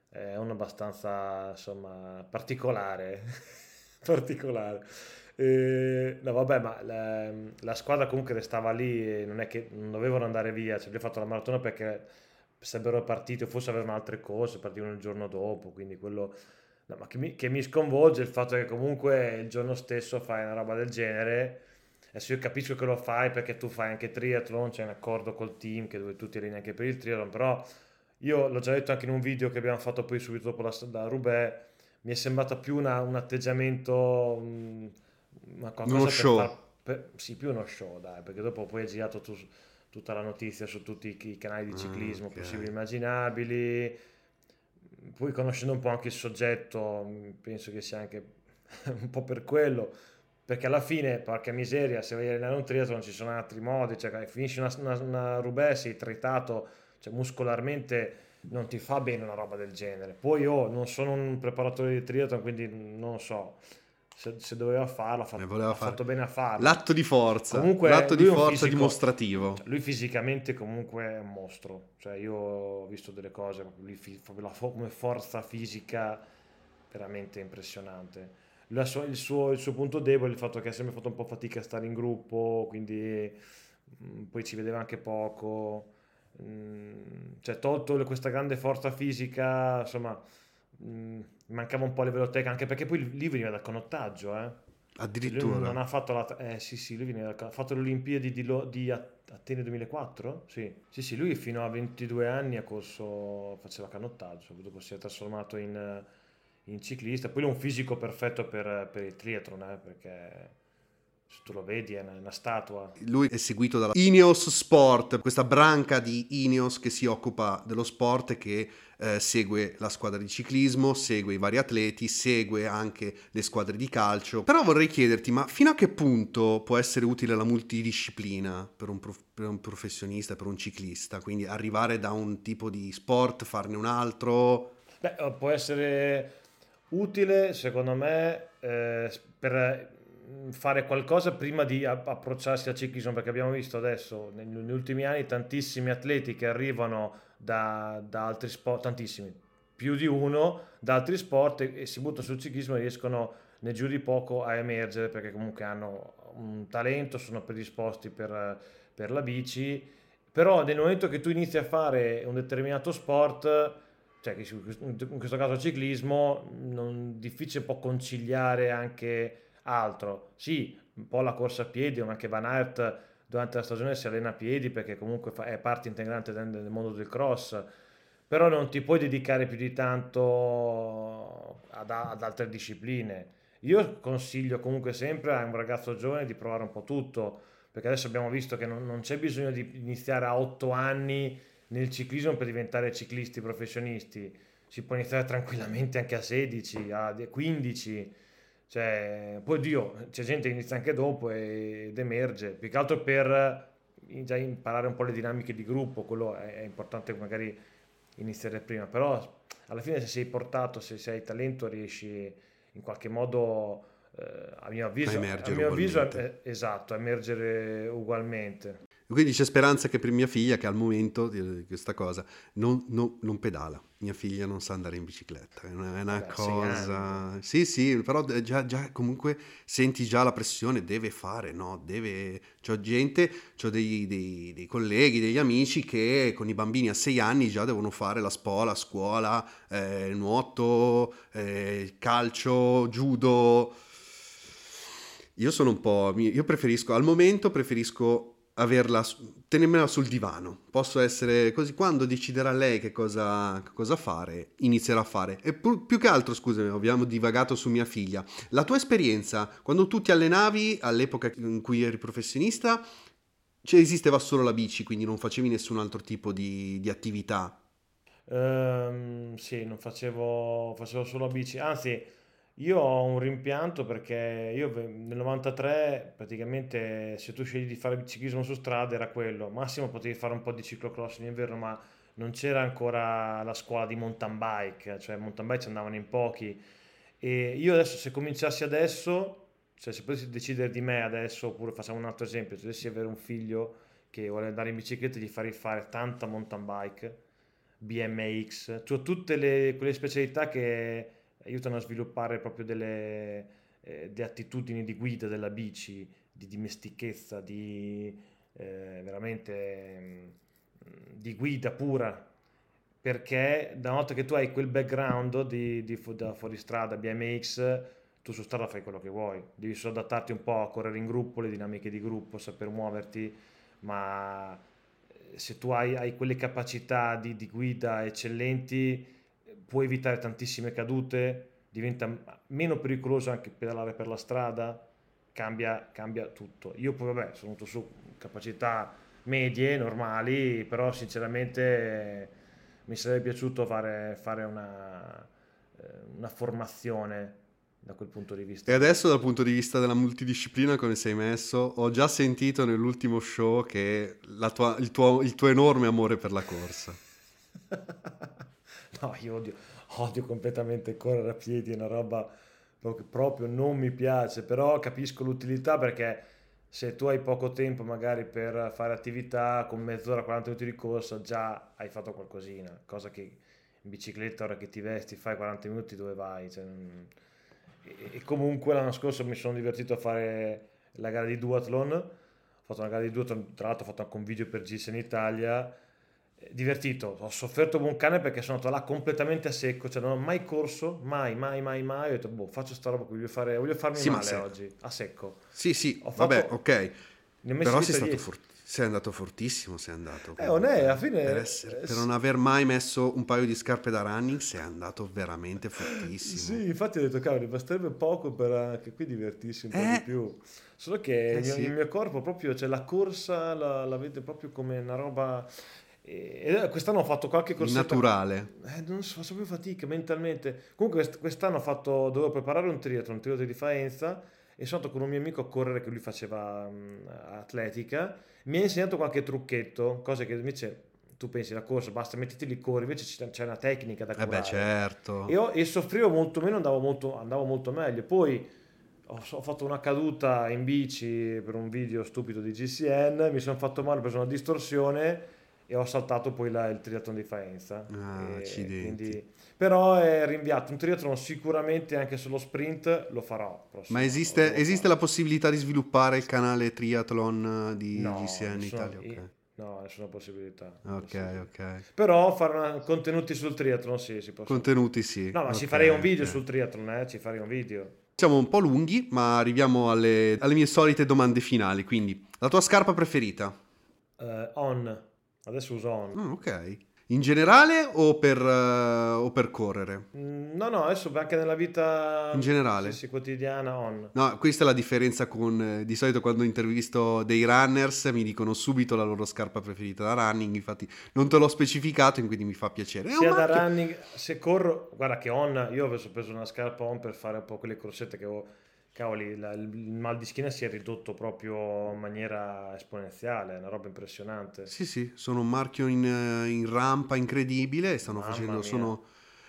è uno abbastanza, insomma, particolare, particolare. E, no, vabbè, ma la, la, squadra comunque restava lì e non è che non dovevano andare via, cioè, abbiamo fatto la maratona perché sarebbero partiti forse avevano altre cose, partivano il giorno dopo, quindi quello... No, ma che mi, che mi sconvolge il fatto che comunque il giorno stesso fai una roba del genere Adesso io capisco che lo fai perché tu fai anche triathlon, c'è un accordo col team che dove tu ti alleni anche per il triathlon, però io l'ho già detto anche in un video che abbiamo fatto poi subito dopo la, da Roubaix, mi è sembrata più una, un atteggiamento, mm, una uno show. Far, per, sì, più uno show, dai, perché dopo poi hai girato tu, tutta la notizia su tutti i, i canali di ah, ciclismo okay. possibili e immaginabili, poi conoscendo un po' anche il soggetto, penso che sia anche un po' per quello, perché alla fine, porca miseria, se vai a allenare un triathlon ci sono altri modi, cioè finisci una, una, una Roubaix, sei tritato, cioè muscolarmente non ti fa bene una roba del genere. Poi io non sono un preparatore di triathlon, quindi non so. Se, se doveva farlo, ha fatto, eh, ha fatto bene a farlo. L'atto di forza, comunque, l'atto di forza fisico, dimostrativo. Cioè, lui fisicamente comunque è un mostro. Cioè, io ho visto delle cose, lui la, come forza fisica veramente impressionante sua, il, suo, il, suo, punto debole è il fatto che ha sempre fatto un po' fatica a stare in gruppo, quindi mh, mm, poi ci vedeva anche poco. Mh, mm, cioè, tolto questa grande forza fisica, insomma, mh, mm, mancava un po' a livello tecnico, anche perché poi lì veniva dal canottaggio, eh. Addirittura. Lui non ha fatto la... Eh sì, sì, lui veniva ha fatto le Olimpiadi di, di Atene 2004? Sì. sì, sì, lui fino a 22 anni ha corso, faceva canottaggio, dopo si è trasformato in in ciclista. Poi è un fisico perfetto per, per il triathlon, eh, perché se tu lo vedi è una, una, statua. Lui è seguito dalla Ineos Sport, questa branca di Ineos che si occupa dello sport e che eh, segue la squadra di ciclismo, segue i vari atleti, segue anche le squadre di calcio. Però vorrei chiederti, ma fino a che punto può essere utile la multidisciplina per un, prof- per un professionista, per un ciclista? Quindi arrivare da un tipo di sport, farne un altro? Beh, può essere utile secondo me eh, per fare qualcosa prima di approcciarsi al ciclismo perché abbiamo visto adesso negli ultimi anni tantissimi atleti che arrivano da, da altri sport, tantissimi, più di uno da altri sport e, e si buttano sul ciclismo e riescono nel giro di poco a emergere perché comunque hanno un talento, sono predisposti per, per la bici, però nel momento che tu inizi a fare un determinato sport cioè in questo caso ciclismo, non, difficile può conciliare anche altro. Sì, un po' la corsa a piedi, ma anche Van Aert durante la stagione si allena a piedi perché comunque è parte integrante del mondo del cross, però non ti puoi dedicare più di tanto ad, ad altre discipline. Io consiglio comunque sempre a un ragazzo giovane di provare un po' tutto, perché adesso abbiamo visto che non, non c'è bisogno di iniziare a 8 anni nel ciclismo per diventare ciclisti professionisti si può iniziare tranquillamente anche a 16, a 15, cioè, poi Dio, c'è gente che inizia anche dopo ed emerge, più che altro per già imparare un po' le dinamiche di gruppo, quello è, importante magari iniziare prima, però alla fine se sei portato, se sei talento riesci in qualche modo, eh, a mio avviso, a, a mio avviso eh, esatto, a emergere ugualmente. Quindi c'è speranza che per mia figlia, che al momento di questa cosa non, non, non pedala, mia figlia non sa andare in bicicletta, è una, è una Beh, cosa... Sì, sì, però già, già, comunque senti già la pressione, deve fare, no? Deve... C'ho gente, ho dei, dei, dei, colleghi, degli amici che con i bambini a sei anni già devono fare la spola, scuola, eh, nuoto, eh, calcio, judo... Io sono un po'... Io preferisco, al momento preferisco averla, tenermela sul divano. Posso essere così, quando deciderà lei che cosa, cosa fare, inizierà a fare. E pu- più che altro, scusami, abbiamo divagato su mia figlia. La tua esperienza, quando tu ti allenavi all'epoca in cui eri professionista, cioè esisteva solo la bici, quindi non facevi nessun altro tipo di, di attività? Um, sì, non facevo, facevo solo bici, anzi io ho un rimpianto perché io nel 93 praticamente se tu scegli di fare ciclismo su strada era quello, massimo potevi fare un po' di ciclocross in inverno ma non c'era ancora la scuola di mountain bike, cioè mountain bike ci andavano in pochi. E io adesso se cominciassi adesso, cioè se potessi decidere di me adesso oppure facciamo un altro esempio, se dovessi avere un figlio che vuole andare in bicicletta gli farei fare tanta mountain bike, BMX, cioè tutte le, quelle specialità che aiutano a sviluppare proprio delle, eh, delle attitudini di guida della bici, di dimestichezza, di eh, veramente mm, di guida pura. Perché da una volta che tu hai quel background di, di, da fuoristrada, BMX, tu su strada fai quello che vuoi, devi solo adattarti un po' a correre in gruppo, le dinamiche di gruppo, saper muoverti, ma eh, se tu hai, hai quelle capacità di, di, guida eccellenti, puoi evitare tantissime cadute, diventa meno pericoloso anche pedalare per la strada, cambia, cambia tutto. Io poi vabbè sono venuto su capacità medie, normali, però sinceramente eh, mi sarebbe piaciuto fare, fare una, eh, una formazione da quel punto di vista. E adesso dal punto di vista della multidisciplina come sei messo, ho già sentito nell'ultimo show che tua, il, tuo, il, tuo, enorme amore per la corsa. no, io odio, odio completamente correre a piedi, è una roba che proprio non mi piace, però capisco l'utilità perché se tu hai poco tempo magari per fare attività con mezz'ora, 40 minuti di corsa, già hai fatto qualcosina, cosa che in bicicletta ora che ti vesti fai 40 minuti dove vai? Cioè, e comunque l'anno scorso mi sono divertito a fare la gara di duathlon ho fatto una gara di duathlon tra l'altro ho fatto anche un video per GIS in Italia divertito, ho sofferto un cane perché sono andato là completamente a secco, cioè non ho mai corso, mai, mai, mai, mai, ho detto boh faccio sta roba qui, voglio, fare, voglio farmi sì, male oggi, a secco. Sì, sì, ho vabbè, fatto, ok, però sei stato fortunato. Sei andato fortissimo, sei andato. Eh, non è, alla fine... Per, essere, per, non aver mai messo un paio di scarpe da running sei andato veramente fortissimo. Sì, infatti ho detto, cavolo, basterebbe poco per anche qui divertirsi un po' di eh. più. Solo che eh, il, mio, sì. il, mio, corpo proprio, cioè la corsa la, la vede proprio come una roba... E quest'anno ho fatto qualche corsa naturale. Eh, non so, faccio più fatica mentalmente. Comunque quest'anno ho fatto, dovevo preparare un triathlon, un triathlon di Faenza e sono andato con un mio amico a correre che lui faceva um, atletica mi ha insegnato qualche trucchetto, cose che invece tu pensi la corsa, basta mettiti lì corri, invece c'è una tecnica da curare. Eh beh, certo. E, ho, e soffrivo molto meno, andavo molto, andavo molto meglio. Poi ho, ho, fatto una caduta in bici per un video stupido di GCN, mi sono fatto male, ho preso una distorsione e ho saltato poi la, il triathlon di Faenza. Ah. Quindi, però è rinviato un triathlon sicuramente anche sullo sprint lo farò ma esiste, esiste la possibilità di sviluppare il canale triathlon di no, GCN in Italia? Okay. No, nessuna possibilità. Ok, ok. Però fare una, contenuti sul triathlon sì, si può. Contenuti sì. No, ma okay, ci farei un video okay. sul triathlon, eh? ci farei un video. Siamo un po' lunghi, ma arriviamo alle, alle mie solite domande finali. Quindi, la tua scarpa preferita? Uh, on. Adesso uso on. Oh, ok. In generale o per, uh, o per correre? Mm, no, no, adesso anche nella vita in generale. Sì, sì, quotidiana on. No, questa è la differenza con eh, di solito quando intervisto dei runners mi dicono subito la loro scarpa preferita da running, infatti non te l'ho specificato, quindi mi fa piacere. Sia da running, se corro, guarda che on, io avevo preso una scarpa on per fare un po' quelle corsette che avevo cavoli, la, il mal di schiena si è ridotto proprio in maniera esponenziale, è una roba impressionante. Sì, sì, sono un marchio in, eh, in rampa incredibile, stanno Mamma facendo... Sono...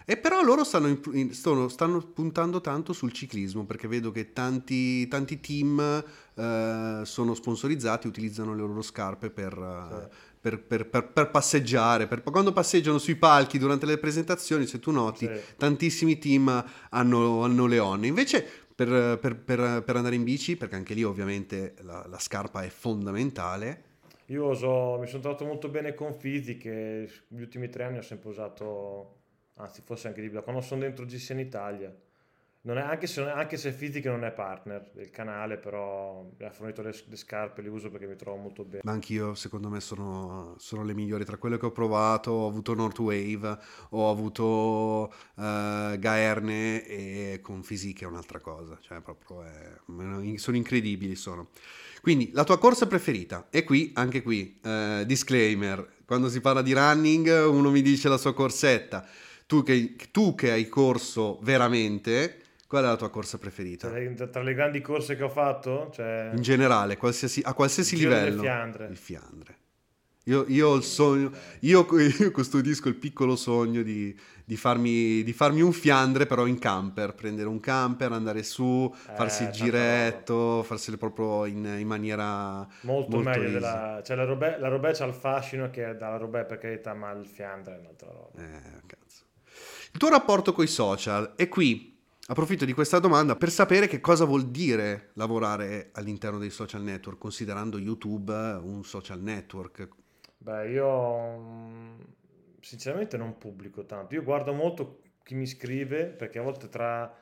E però loro stanno, in, stanno, stanno, puntando tanto sul ciclismo perché vedo che tanti, tanti team eh, sono sponsorizzati, utilizzano le loro scarpe per, sì. per, per, per passeggiare. quando passeggiano sui palchi durante le presentazioni, se tu noti, sì. tantissimi team hanno, hanno le onne. Invece per, per, per, per, andare in bici, perché anche lì ovviamente la, la scarpa è fondamentale. Io uso, mi sono trovato molto bene con Fizi che negli ultimi tre anni ho sempre usato, anzi forse anche di più, quando sono dentro GC in Italia è, anche, se, anche se Fizzic non è partner del canale, però mi ha fornito le, le, scarpe, le uso perché mi trovo molto bene. Ma anch'io, secondo me, sono, sono le migliori. Tra quelle che ho provato, ho avuto Northwave, ho avuto uh, Gaerne e con Physique è un'altra cosa. Cioè, proprio è, sono incredibili, sono. Quindi, la tua corsa preferita? E qui, anche qui, uh, disclaimer, quando si parla di running, uno mi dice la sua corsetta. Tu che, tu che hai corso veramente Qual è la tua corsa preferita? Tra le, tra le grandi corse che ho fatto? Cioè... In generale, qualsiasi, a qualsiasi livello. Il Fiandre. Il Fiandre. Io, io, ho il sogno, io, io, custodisco il piccolo sogno di, di, farmi, di, farmi, un Fiandre però in camper, prendere un camper, andare su, eh, farsi il giretto, farselo proprio in, in maniera molto, molto meglio della... Cioè la Robè, la Robè c'ha il fascino che dalla Robè per carità, ma il Fiandre è un'altra roba. Eh, cazzo. Il tuo rapporto con i social è qui Approfitto di questa domanda per sapere che cosa vuol dire lavorare all'interno dei social network, considerando YouTube un social network. Beh, io mm, sinceramente non pubblico tanto. Io guardo molto chi mi scrive, perché a volte tra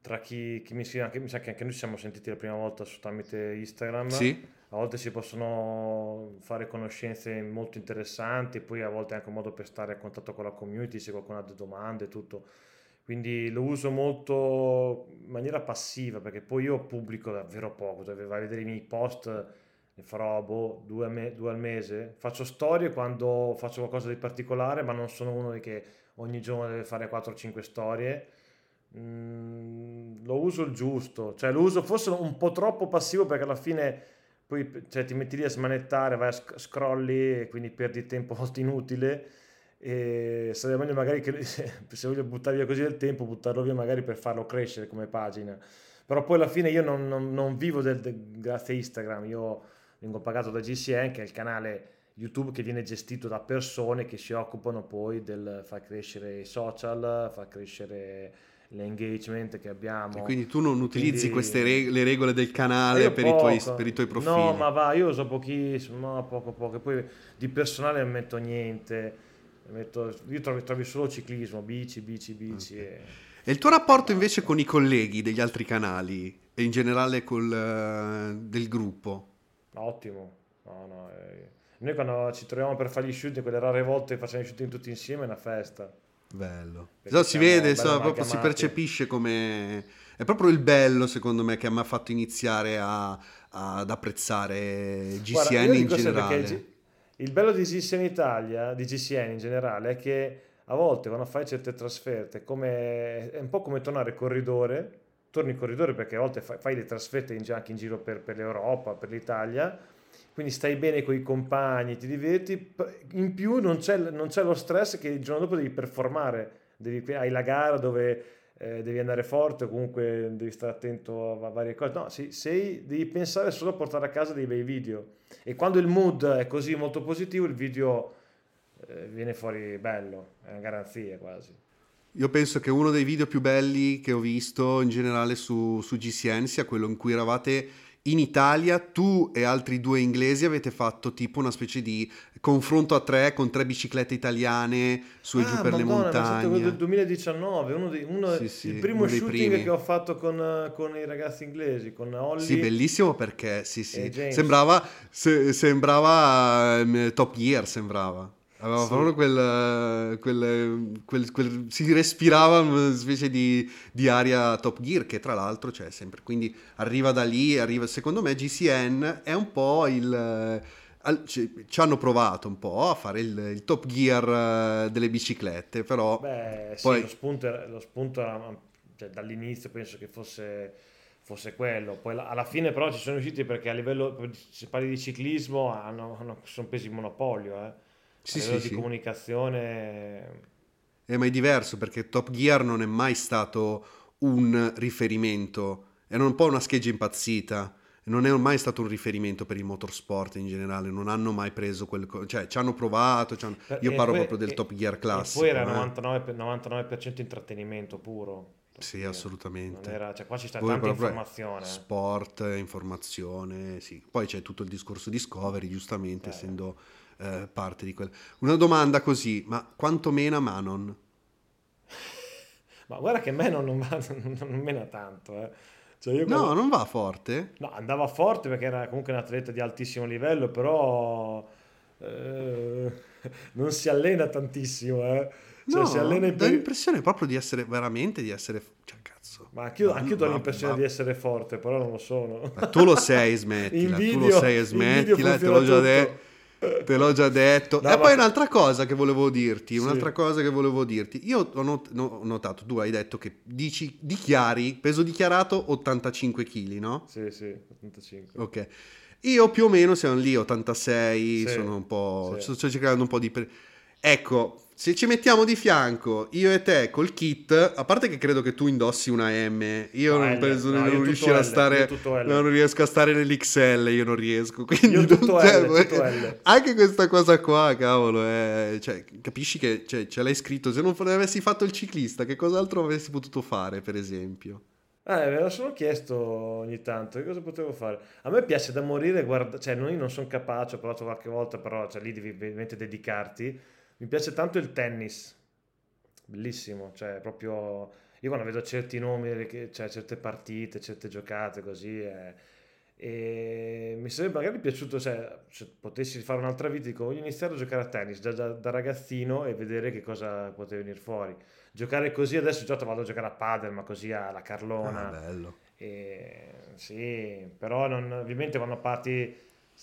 tra chi, chi mi si anche, mi sa che anche noi ci siamo sentiti la prima volta su, tramite Instagram. Sì. A volte si possono fare conoscenze molto interessanti, poi a volte è anche un modo per stare a contatto con la community, se qualcuno ha delle domande, tutto. Quindi lo uso molto in maniera passiva, perché poi io pubblico davvero poco, cioè vai a vedere i miei post, ne farò boh, due, me- due al mese. Faccio storie quando faccio qualcosa di particolare, ma non sono uno che ogni giorno deve fare 4-5 storie Mm, lo uso il giusto, cioè lo uso forse un po' troppo passivo perché alla fine poi cioè, ti metti lì a smanettare, vai a sc- scrolli e quindi perdi tempo inutile e sarebbe meglio magari che se voglio buttare via così del tempo, buttarlo via magari per farlo crescere come pagina. Però poi alla fine io non, non, non vivo del, del, grazie a Instagram, io vengo pagato da GCN che è il canale YouTube che viene gestito da persone che si occupano poi del far crescere i social, far crescere l'engagement che abbiamo. E quindi tu non utilizzi quindi... queste reg- le regole del canale per i, tuoi, per i, tuoi, profili? No, ma va, io uso pochissimo, no, poco poco, poi di personale non metto niente, metto, io trovi, trovi, solo ciclismo, bici, bici, bici. Okay. E... e... il tuo rapporto invece con i colleghi degli altri canali e in generale col, uh, del gruppo? Ottimo, no, no, eh. noi quando ci troviamo per fare gli shooting, quelle rare volte facciamo gli shooting tutti insieme è una festa. Bello. So, si vede, so, proprio si percepisce come... È proprio il bello, secondo me, che mi ha fatto iniziare a, ad apprezzare GCN Guarda, in generale. Il bello di GCN Italia, di GCN in generale, è che a volte quando fai certe trasferte come, è un po' come tornare corridore, torni corridore perché a volte fai, fai le trasferte in, anche in giro per, per l'Europa, per l'Italia, quindi stai bene con i compagni, ti diverti, in più non c'è, non c'è lo stress che il giorno dopo devi performare, devi, hai la gara dove eh, devi andare forte, comunque devi stare attento a varie cose, no, sei, sei, devi pensare solo a portare a casa dei bei video e quando il mood è così molto positivo il video eh, viene fuori bello, è una garanzia quasi. Io penso che uno dei video più belli che ho visto in generale su, su GCN sia quello in cui eravate in Italia tu e altri due inglesi avete fatto tipo una specie di confronto a tre con tre biciclette italiane su e ah, giù per Madonna, le montagne. Ma del 2019, uno dei, uno, sì, sì, il primo shooting che ho fatto con, con, i ragazzi inglesi, con Ollie. Sì, bellissimo perché sì, sì. sembrava, se, sembrava um, Top Gear, sembrava. Aveva proprio quel, quel, quel, quel, Si respirava una specie di, di, aria Top Gear, che tra l'altro c'è sempre. Quindi arriva da lì, arriva, secondo me GCN è un po' il... Ci, ci hanno provato un po' a fare il, il Top Gear eh, delle biciclette, però... Beh, poi... sì, lo spunto, lo spunto cioè, dall'inizio penso che fosse fosse quello. Poi alla fine però ci sono riusciti perché a livello, se parli di ciclismo, hanno, hanno, sono presi il monopolio. Eh sì, a livello sì, di sì. comunicazione... Eh, ma è diverso perché Top Gear non è mai stato un riferimento, era un po' una scheggia impazzita, non è mai stato un riferimento per il motorsport in generale, non hanno mai preso quel... cioè ci hanno provato, ci hanno... io parlo poi, proprio del e, Top Gear classico. E poi era eh. 99%, 99% intrattenimento puro. Sì, assolutamente. Era, cioè, qua ci sta Poi tanta informazione. Sport, informazione, sì. Poi c'è tutto il discorso Discovery, giustamente, eh. essendo eh, parte di quella. Una domanda così, ma quanto mena Manon? ma guarda che Manon non, va, non mena tanto, eh. Cioè io no, non va forte? No, andava forte perché era comunque un atleta di altissimo livello, però eh, non si allena tantissimo, eh. Cioè, no, si allena in... dà l'impressione proprio di essere veramente di essere cioè, cazzo. Ma anch'io, anch'io do l'impressione ma... di essere forte, però non lo sono. Ma tu lo sei, smettila. Video, tu lo sei, smettila, te l'ho già detto. Te l'ho già detto. No, e ma... poi un'altra cosa che volevo dirti, sì. un'altra cosa che volevo dirti. Io ho, not- ho, notato, tu hai detto che dici, dichiari, peso dichiarato 85 kg, no? Sì, sì, 85. Ok. Io più o meno siamo lì, 86, sì. sono un po'... Sì. sto cercando un po' di... Ecco, se ci mettiamo di fianco io e te col kit, a parte che credo che tu indossi una M, io no, non penso no, non riuscire a stare, non riesco a stare nell'XL, io non riesco. Quindi io tutto cioè, L, tutto L. Anche questa cosa qua, cavolo, è, cioè, capisci che cioè, ce l'hai scritto, se non avessi fatto il ciclista, che cos'altro avresti potuto fare, per esempio? Eh, me lo sono chiesto ogni tanto, che cosa potevo fare? A me piace da morire, guarda, cioè, noi non sono capace, ho provato qualche volta, però cioè, lì devi ovviamente dedicarti mi piace tanto il tennis, bellissimo, cioè proprio... io quando vedo certi nomi, cioè certe partite, certe giocate così, eh, e mi sarebbe magari piaciuto, cioè, se potessi fare un'altra vita, dico, voglio iniziare a giocare a tennis già, già da ragazzino e vedere che cosa poteva venire fuori. Giocare così, adesso già vado a giocare a padel, ma così alla Carlona. Ah, bello. E, sì, però non, ovviamente quando parti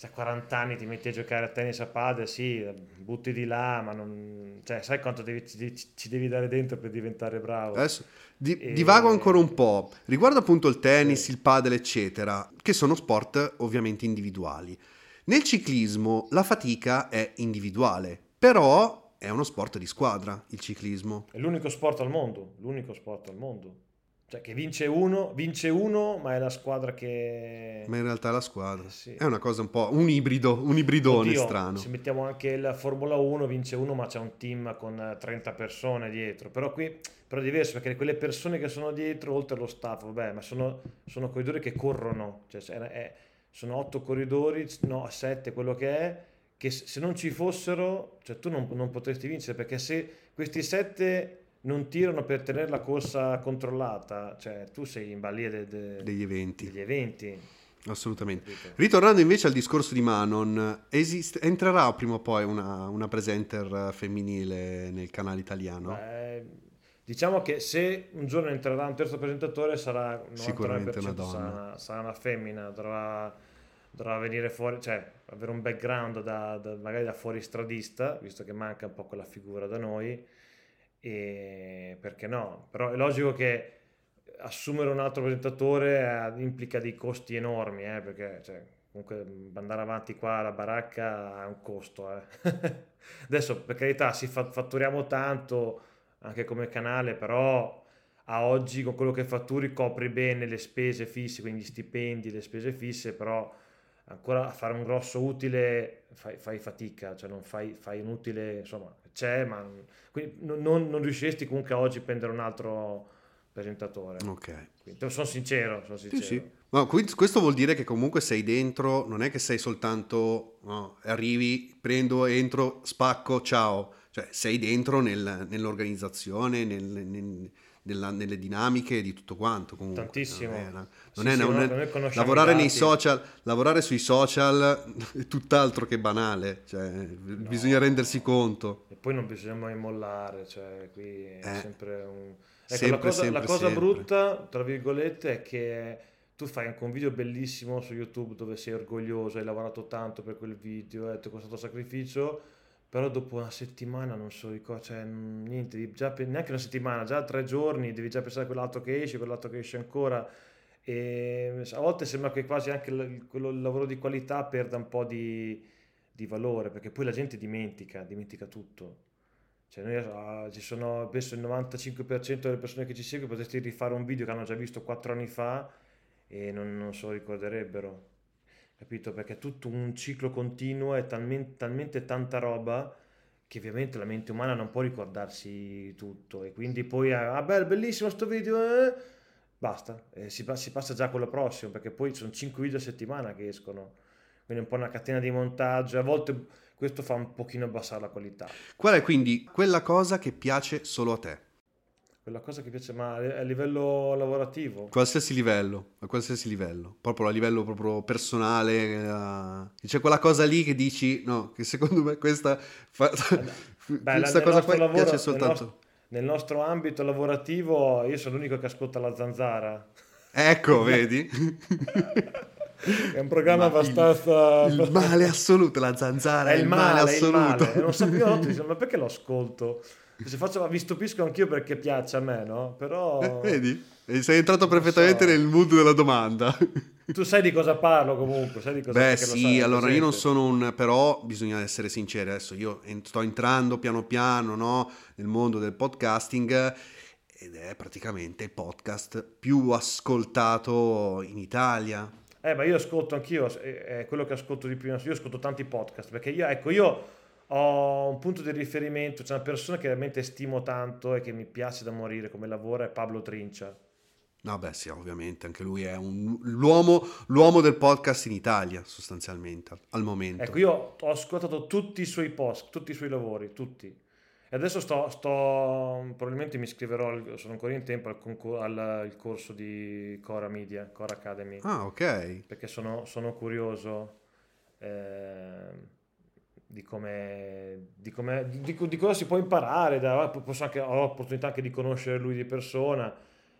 a 40 anni ti metti a giocare a tennis a padel, sì, butti di là, ma non, cioè, sai quanto devi, ci, ci, devi dare dentro per diventare bravo. Adesso di, e... divago ancora un po'. Riguardo appunto il tennis, sì. il padel, eccetera, che sono sport ovviamente individuali. Nel ciclismo la fatica è individuale, però è uno sport di squadra, il ciclismo. È l'unico sport al mondo, l'unico sport al mondo. Cioè che vince uno, vince uno, ma è la squadra che... Ma in realtà è la squadra. Eh sì. È una cosa un po'... un ibrido, un ibridone Oddio, strano. Se mettiamo anche la Formula 1, vince uno, ma c'è un team con 30 persone dietro. Però qui però è diverso perché quelle persone che sono dietro, oltre allo staff, vabbè, ma sono, sono corridori che corrono. Cioè è, sono otto corridori, no, sette, quello che è, che se non ci fossero, cioè tu non, non potresti vincere perché se questi sette non tirano per tenere la corsa controllata, cioè tu sei in balia de, de, degli eventi. Degli eventi. Assolutamente. Ritornando invece al discorso di Manon, esiste, entrerà prima o poi una, una presenter femminile nel canale italiano? Beh, diciamo che se un giorno entrerà un terzo presentatore sarà sicuramente una donna. Sarà, sarà una femmina, dovrà, dovrà, venire fuori, cioè avere un background da, da, magari da fuori stradista, visto che manca un po' quella figura da noi e perché no? Però è logico che assumere un altro presentatore eh, implica dei costi enormi, eh, perché cioè, comunque andare avanti qua alla baracca ha un costo. Eh. Adesso per carità si fa- fatturiamo tanto anche come canale, però a oggi con quello che fatturi copri bene le spese fisse, quindi gli stipendi, le spese fisse, però ancora a fare un grosso utile fai, fai fatica, cioè non fai, fai un utile, insomma, c'è, ma non, non, riusciresti comunque oggi a prendere un altro presentatore. Ok. Quindi, sono sincero, sono sincero. Sì, sì. Ma questo vuol dire che comunque sei dentro, non è che sei soltanto, no, arrivi, prendo, entro, spacco, ciao. Cioè sei dentro nel, nell'organizzazione, nel, nel nella, nelle dinamiche di tutto quanto. Comunque. Tantissimo. Non è, non sì, è, sì, non è, lavorare nei social, lavorare sui social è tutt'altro che banale, cioè, no, bisogna rendersi conto. E poi non bisogna mai mollare, cioè, qui è eh, sempre un... Ecco, sempre, la cosa, sempre, la cosa sempre. brutta, tra virgolette, è che tu fai anche un video bellissimo su YouTube dove sei orgoglioso, hai lavorato tanto per quel video, eh, ti è costato sacrificio però dopo una settimana non so ricordo, cioè niente, già, neanche una settimana, già tre giorni devi già pensare a quell'altro che esce, quell'altro che esce ancora e a volte sembra che quasi anche il, quello, il lavoro di qualità perda un po' di, di, valore perché poi la gente dimentica, dimentica tutto. Cioè noi ah, ci sono, penso il 95% delle persone che ci seguono potresti rifare un video che hanno già visto quattro anni fa e non, non lo ricorderebbero capito? Perché è tutto un ciclo continuo, è talmente, talmente tanta roba che ovviamente la mente umana non può ricordarsi tutto e quindi poi, ah beh, bellissimo sto video, eh? basta, eh, si, si, passa già a quello prossimo perché poi sono 5 video a settimana che escono, quindi un po' una catena di montaggio, a volte questo fa un pochino abbassare la qualità. Qual è quindi quella cosa che piace solo a te? Quella cosa che piace, ma a livello lavorativo? Qualsiasi livello, a qualsiasi livello, proprio a livello proprio personale. Uh, c'è quella cosa lì che dici, no, che secondo me questa, fa, Beh, questa cosa qua lavoro, piace soltanto. Nel nostro, nel nostro ambito lavorativo io sono l'unico che ascolta la zanzara. Ecco, vedi? È un programma ma abbastanza. Il, il, male assoluto, la zanzara è, il male, male assoluto. Male. Non sapevo, ma perché lo ascolto? Se faccio, vi stupisco anch'io perché piace a me, no? Però... Eh, vedi? sei entrato perfettamente so. nel mood della domanda. Tu sai di cosa parlo comunque, sai di cosa Beh sì, allora io non sono un... però bisogna essere sinceri, adesso io sto entrando piano piano no, nel mondo del podcasting ed è praticamente il podcast più ascoltato in Italia. Eh, ma io ascolto anch'io, è quello che ascolto di più, io ascolto tanti podcast, perché io, ecco, io ho un punto di riferimento, c'è una persona che veramente stimo tanto e che mi piace da morire come lavora, è Pablo Trincia. No, beh, sì, ovviamente, anche lui è un, l'uomo, l'uomo, del podcast in Italia, sostanzialmente, al momento. Ecco, io ho ascoltato tutti i suoi post, tutti i suoi lavori, tutti. E adesso sto, sto, probabilmente mi iscriverò, sono ancora in tempo, al, concor- al, al corso di Cora Media, Cora Academy. Ah, ok. Perché sono, sono curioso eh, di come, di, come di, di, cosa si può imparare. Da, posso anche, ho l'opportunità anche di conoscere lui di persona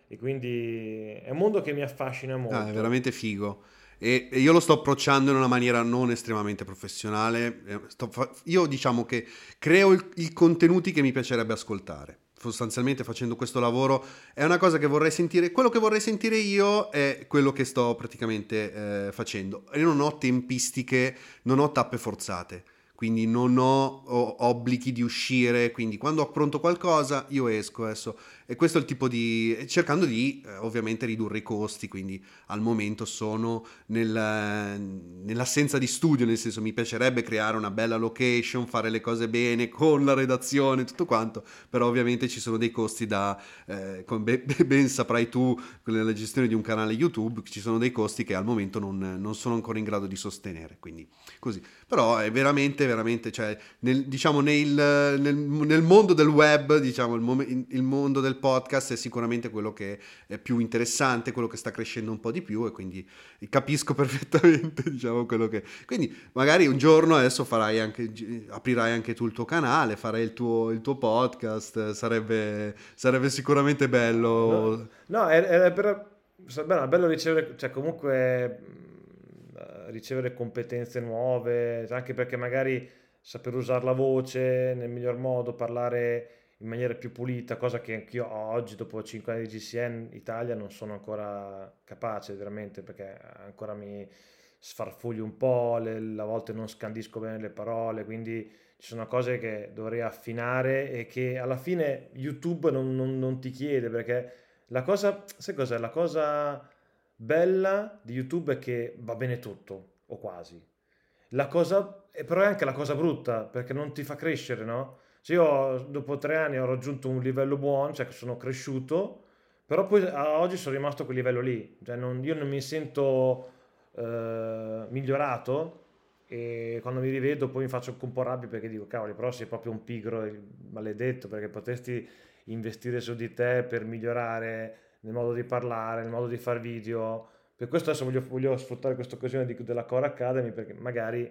e quindi è un mondo che mi affascina molto. Ah, è veramente figo. E, io lo sto approcciando in una maniera non estremamente professionale. Eh, fa- io diciamo che creo il- i contenuti che mi piacerebbe ascoltare. Sostanzialmente facendo questo lavoro è una cosa che vorrei sentire. Quello che vorrei sentire io è quello che sto praticamente eh, facendo. Io non ho tempistiche, non ho tappe forzate quindi non ho, ho, obblighi di uscire, quindi quando ho pronto qualcosa io esco adesso. E questo è il tipo di... cercando di eh, ovviamente ridurre i costi, quindi al momento sono nel, nell'assenza di studio, nel senso mi piacerebbe creare una bella location, fare le cose bene con la redazione, tutto quanto, però ovviamente ci sono dei costi da, eh, come ben saprai tu, nella gestione di un canale YouTube, ci sono dei costi che al momento non, non sono ancora in grado di sostenere, quindi così. Però è veramente, veramente, cioè, nel, diciamo, nel, nel, nel, mondo del web, diciamo, il, mom- il, mondo del podcast è sicuramente quello che è più interessante, quello che sta crescendo un po' di più e quindi capisco perfettamente, diciamo, quello che... Quindi magari un giorno adesso farai anche, aprirai anche tu il tuo canale, farai il tuo, il tuo podcast, sarebbe, sarebbe sicuramente bello. No, no è, è, per, è bello ricevere, cioè comunque ricevere competenze nuove, anche perché magari saper usare la voce nel miglior modo, parlare in maniera più pulita, cosa che anch'io oggi, dopo 5 anni di GCN Italia, non sono ancora capace veramente, perché ancora mi sfarfuglio un po', le, a volte non scandisco bene le parole, quindi ci sono cose che dovrei affinare e che alla fine YouTube non, non, non ti chiede, perché la cosa, sai cos'è? La cosa bella di YouTube è che va bene tutto, o quasi. La cosa, però è anche la cosa brutta, perché non ti fa crescere, no? Se io dopo tre anni ho raggiunto un livello buono, cioè che sono cresciuto, però poi a oggi sono rimasto a quel livello lì, cioè non, io non mi sento eh, migliorato e quando mi rivedo poi mi faccio un po' rabbia perché dico cavoli però sei proprio un pigro maledetto perché potresti investire su di te per migliorare nel modo di parlare, nel modo di fare video. Per questo adesso voglio, voglio sfruttare questa occasione della Core Academy perché magari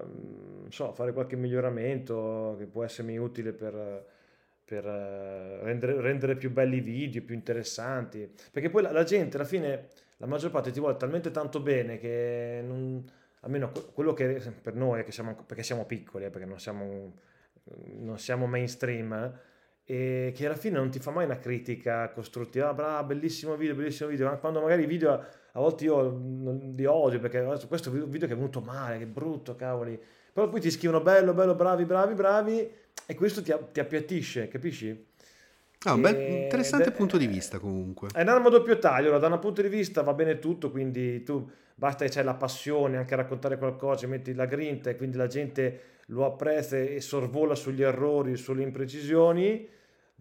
um, so, fare qualche miglioramento che può essermi utile per, per uh, rendere, rendere, più belli i video, più interessanti. Perché poi la, la, gente alla fine, la maggior parte ti vuole talmente tanto bene che non, almeno quello che per noi, che siamo, perché siamo piccoli, eh, perché non siamo, non siamo mainstream, eh, e che alla fine non ti fa mai una critica costruttiva, ah, bravo, bellissimo video, bellissimo video, quando magari i video a volte io li odio perché questo video che è venuto male, che brutto, cavoli, però poi ti scrivono bello, bello, bravi, bravi, bravi e questo ti, ti appiattisce, capisci? Ah, un bel, interessante ed, punto di vista comunque. È un'arma a doppio taglio, allora, da un punto di vista va bene tutto, quindi tu basta che c'hai la passione anche a raccontare qualcosa, metti la grinta e quindi la gente lo apprezza e sorvola sugli errori, sulle imprecisioni,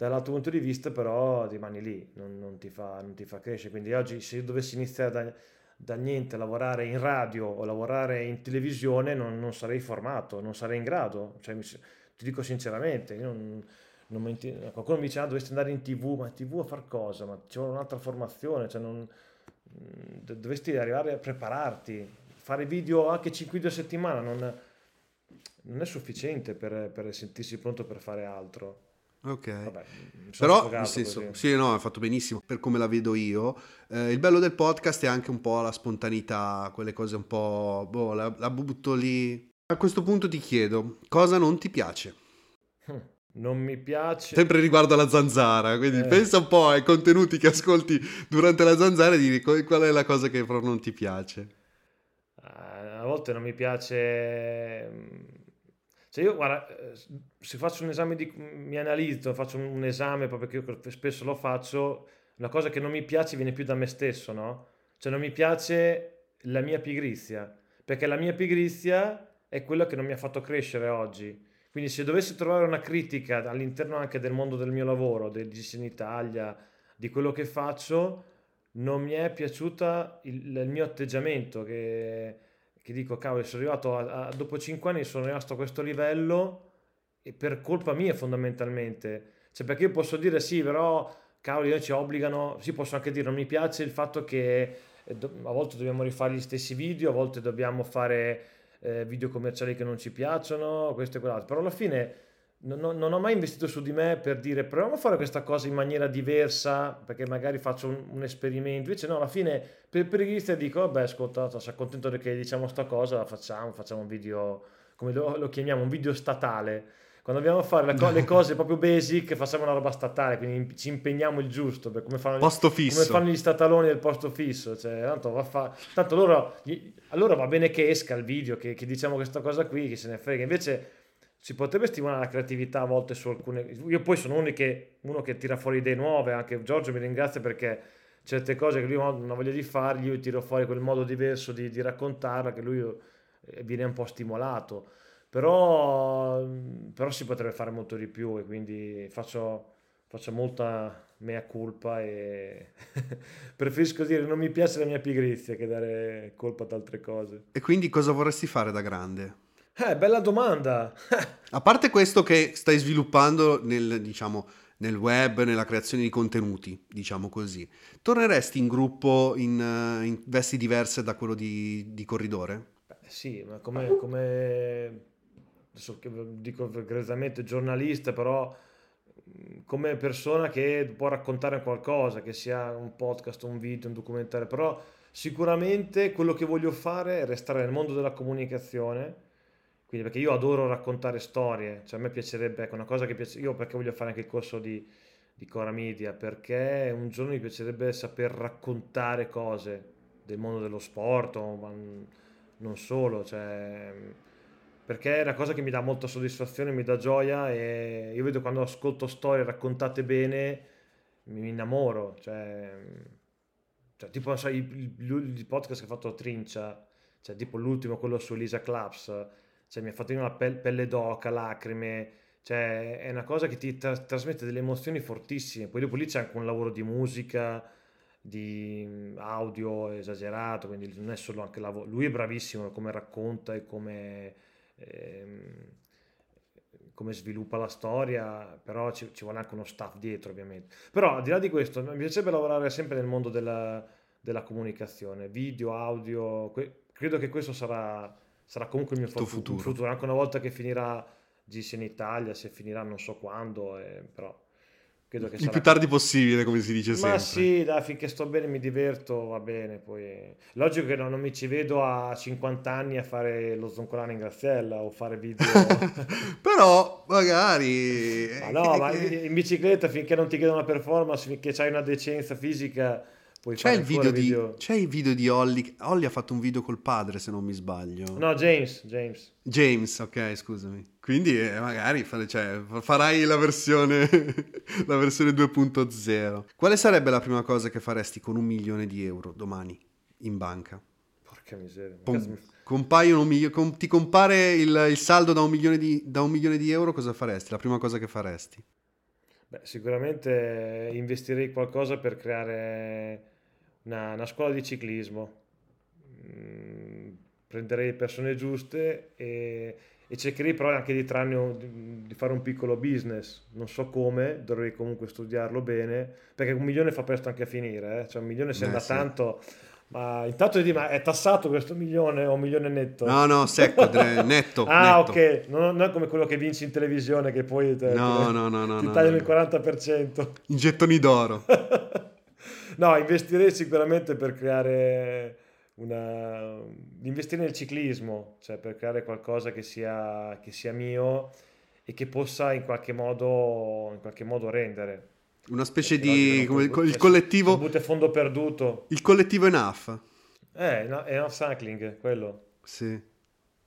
dall'altro punto di vista però rimani lì, non, non, ti, fa, non ti, fa, crescere. Quindi oggi se io dovessi iniziare da, da niente a lavorare in radio o lavorare in televisione non, non sarei formato, non sarei in grado, cioè, mi, ti dico sinceramente, non, qualcuno mi dice ah, dovresti andare in tv, ma in tv a far cosa? Ma ci vuole un'altra formazione, cioè non, dovresti arrivare a prepararti, fare video anche 5 video a settimana non non è sufficiente per, per sentirsi pronto per fare altro. Ok, Vabbè, però nel senso, sì, no, hai fatto benissimo per come la vedo io. Eh, il bello del podcast è anche un po' la spontaneità, quelle cose un po', boh, la, la butto lì. A questo punto ti chiedo, cosa non ti piace? Non mi piace. Sempre riguardo alla zanzara, quindi eh. pensa un po' ai contenuti che ascolti durante la zanzara e di qual è la cosa che proprio non ti piace. A volte non mi piace cioè io, guarda, eh, se faccio un esame di... mi analizzo, faccio un esame proprio che io spesso lo faccio, una cosa che non mi piace viene più da me stesso, no? Cioè non mi piace la mia pigrizia, perché la mia pigrizia è quella che non mi ha fatto crescere oggi. Quindi se dovessi trovare una critica all'interno anche del mondo del mio lavoro, del GC in Italia, di quello che faccio, non mi è piaciuta il, il mio atteggiamento, che che dico, cavolo, sono arrivato a, a, dopo 5 anni sono rimasto a questo livello e per colpa mia fondamentalmente. Cioè, perché io posso dire sì, però cavoli, ci obbligano, sì, posso anche dire non mi piace il fatto che eh, a volte dobbiamo rifare gli stessi video, a volte dobbiamo fare eh, video commerciali che non ci piacciono, questo e quell'altro, però alla fine non, non, ho mai investito su di me per dire proviamo a fare questa cosa in maniera diversa perché magari faccio un, un esperimento. Invece no alla fine per, per i dico beh ascolta sono contento che diciamo sta cosa la facciamo facciamo un video come lo, lo chiamiamo un video statale. Quando dobbiamo fare co- le cose proprio basic facciamo una roba statale quindi ci impegniamo il giusto per come fanno, fisso. come fanno gli stataloni del posto fisso cioè, tanto, va fa- tanto loro allora va bene che esca il video che, che diciamo questa cosa qui che se ne frega. Invece si potrebbe stimolare la creatività a volte su alcune... Io poi sono uno che, uno che tira fuori idee nuove, anche Giorgio mi ringrazia perché certe cose che lui non ha voglia di fargli, io tiro fuori quel modo diverso di, di raccontarla che lui eh, viene un po' stimolato. Però, però si potrebbe fare molto di più e quindi faccio, faccio molta mea colpa e preferisco dire non mi piace la mia pigrizia che dare colpa ad altre cose. E quindi cosa vorresti fare da grande? Eh, bella domanda. A parte questo che stai sviluppando nel, diciamo, nel web, nella creazione di contenuti, diciamo così, torneresti in gruppo in, uh, in vesti diverse da quello di, di corridore? Beh, sì, ma come, come adesso dico egregiamente giornalista, però mm, come persona che può raccontare qualcosa, che sia un podcast, un video, un documentario, però sicuramente quello che voglio fare è restare nel mondo della comunicazione quindi perché io adoro raccontare storie, cioè a me piacerebbe, ecco, una cosa che piace, io perché voglio fare anche il corso di, di Cora Media, perché un giorno mi piacerebbe saper raccontare cose del mondo dello sport, ma non solo, cioè, perché è una cosa che mi dà molta soddisfazione, mi dà gioia e io vedo quando ascolto storie raccontate bene, mi innamoro, cioè, cioè tipo so, il, il, il, podcast che ha fatto Trincia, cioè tipo l'ultimo, quello su Elisa Claps, cioè mi ha fatto venire pelle, pelle d'oca, lacrime, cioè è una cosa che ti tra- trasmette delle emozioni fortissime. Poi dopo lì c'è anche un lavoro di musica, di mm, audio esagerato, quindi non è solo anche lavoro. Lui è bravissimo come racconta e come, ehm, come sviluppa la storia, però ci, ci, vuole anche uno staff dietro ovviamente. Però al di là di questo mi piacerebbe lavorare sempre nel mondo della, della comunicazione, video, audio, que- credo che questo sarà sarà comunque il mio futuro. futuro. futuro. Anche una volta che finirà GC in Italia, se finirà non so quando, eh, però credo che il sarà... più tardi possibile, come si dice sempre. Ma sì, dai, finché sto bene mi diverto, va bene. Poi... Logico che no, non mi ci vedo a 50 anni a fare lo zoncolano in Graziella o fare video. però magari... Ma no, ma in bicicletta finché non ti chiedono una performance, finché hai una decenza fisica c'è, il video di, video... c'è il video di Holly. Holly ha fatto un video col padre, se non mi sbaglio. No, James. James, James ok, scusami. Quindi eh, magari cioè, farai la versione, la versione 2.0. Quale sarebbe la prima cosa che faresti con un milione di euro domani in banca? Porca miseria. Com- compaiono milio- com- ti compare il, il saldo da un, di, da un milione di euro, cosa faresti? La prima cosa che faresti? Beh, sicuramente investirei qualcosa per creare una, una scuola di ciclismo, mm, prenderei persone giuste e, e, cercherei però anche di trarne di, di, fare un piccolo business. Non so come, dovrei comunque studiarlo bene, perché un milione fa presto anche a finire, eh? cioè un milione sembra sì. tanto... Ma intanto di ma è tassato questo milione o un milione netto? No, no, secco, netto. ah, netto. ok, non, non, è come quello che vinci in televisione che poi te, no, te, no, no, no, ti no, tagliano no. il 40%. In gettoni d'oro. No, investirei sicuramente per creare una... investire nel ciclismo, cioè per creare qualcosa che sia, che sia mio e che possa in qualche modo, in qualche modo rendere. Una specie di... come il, il collettivo... Butta fondo perduto. Il collettivo Enough. Eh, no, Enough Cycling, quello. Sì.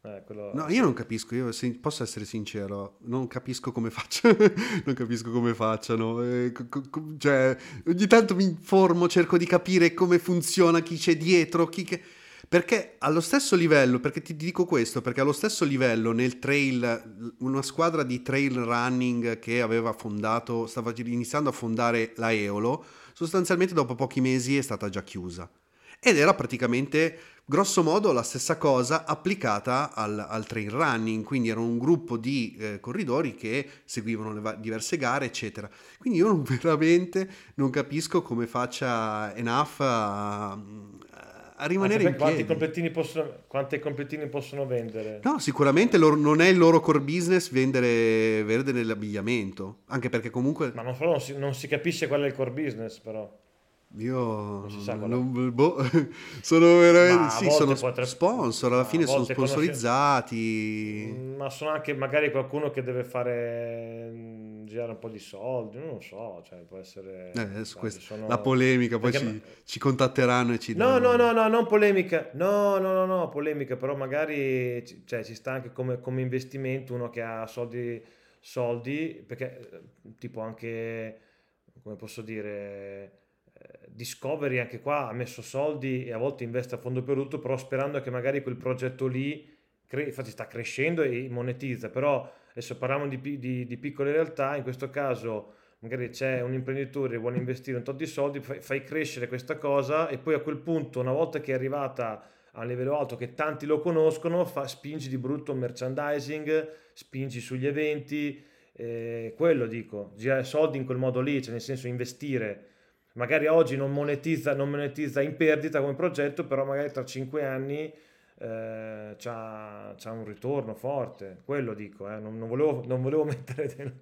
Eh, quello... No, io non capisco, io se, posso essere sincero, non capisco come facciano, non capisco come facciano, eh, co- co- cioè ogni tanto mi informo, cerco di capire come funziona, chi c'è dietro, chi che... Perché allo stesso livello, perché ti dico questo, perché allo stesso livello nel trail, una squadra di trail running che aveva fondato, stava iniziando a fondare la Eolo, sostanzialmente dopo pochi mesi è stata già chiusa. Ed era praticamente grosso modo la stessa cosa applicata al, al trail running, quindi era un gruppo di eh, corridori che seguivano le va- diverse gare, eccetera. Quindi io non, veramente non capisco come faccia Enough a, a rimanere in quanti piedi. Completini possono, quanti completini possono vendere? No, sicuramente loro, non è il loro core business vendere, vendere l'abbigliamento, anche perché comunque... Ma non, non, si, non si capisce qual è il core business però. Io non, boh, sono veramente sì, sono potrebbe, sponsor, alla fine sono sponsorizzati. Conosce... Mm, ma sono anche magari qualcuno che deve fare mm, girare un po' di soldi, non lo so, cioè può essere eh, questa, sono... la polemica, poi ci, ci, contatteranno e ci No, no, no, no, non polemica. No, no, no, no, polemica, però magari cioè, ci sta anche come, come investimento uno che ha soldi soldi perché eh, tipo anche come posso dire Discovery anche qua ha messo soldi e a volte investe a fondo perduto, però sperando che magari quel progetto lì, cre- infatti sta crescendo e monetizza, però adesso parliamo di, di, di, piccole realtà, in questo caso magari c'è un imprenditore che vuole investire un tot di soldi, fai, crescere questa cosa e poi a quel punto, una volta che è arrivata a un livello alto che tanti lo conoscono, fa, spingi di brutto merchandising, spingi sugli eventi, eh, quello dico, girare soldi in quel modo lì, cioè nel senso investire magari oggi non monetizza, non monetizza in perdita come progetto, però magari tra cinque anni eh, c'ha, un ritorno forte. Quello dico, eh. non, non, volevo, non, volevo, mettere delle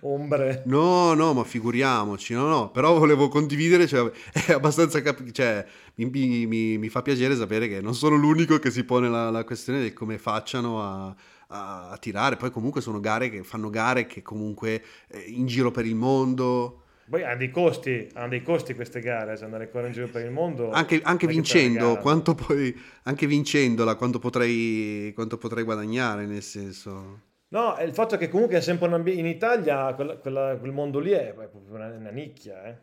ombre. No, no, ma figuriamoci, no, no, però volevo condividere, cioè, è abbastanza, capi- cioè, mi, mi, mi, fa piacere sapere che non sono l'unico che si pone la, la questione di come facciano a, a, tirare, poi comunque sono gare che fanno gare che comunque eh, in giro per il mondo poi hanno dei costi, hanno dei costi queste gare, cioè andare ancora in giro per il mondo. Anche, anche vincendo, quanto poi, anche vincendola, quanto potrei, quanto potrei guadagnare, nel senso... No, il fatto è che comunque è sempre un ambiente... In Italia quella, quella, quel mondo lì è, proprio una, una nicchia, eh.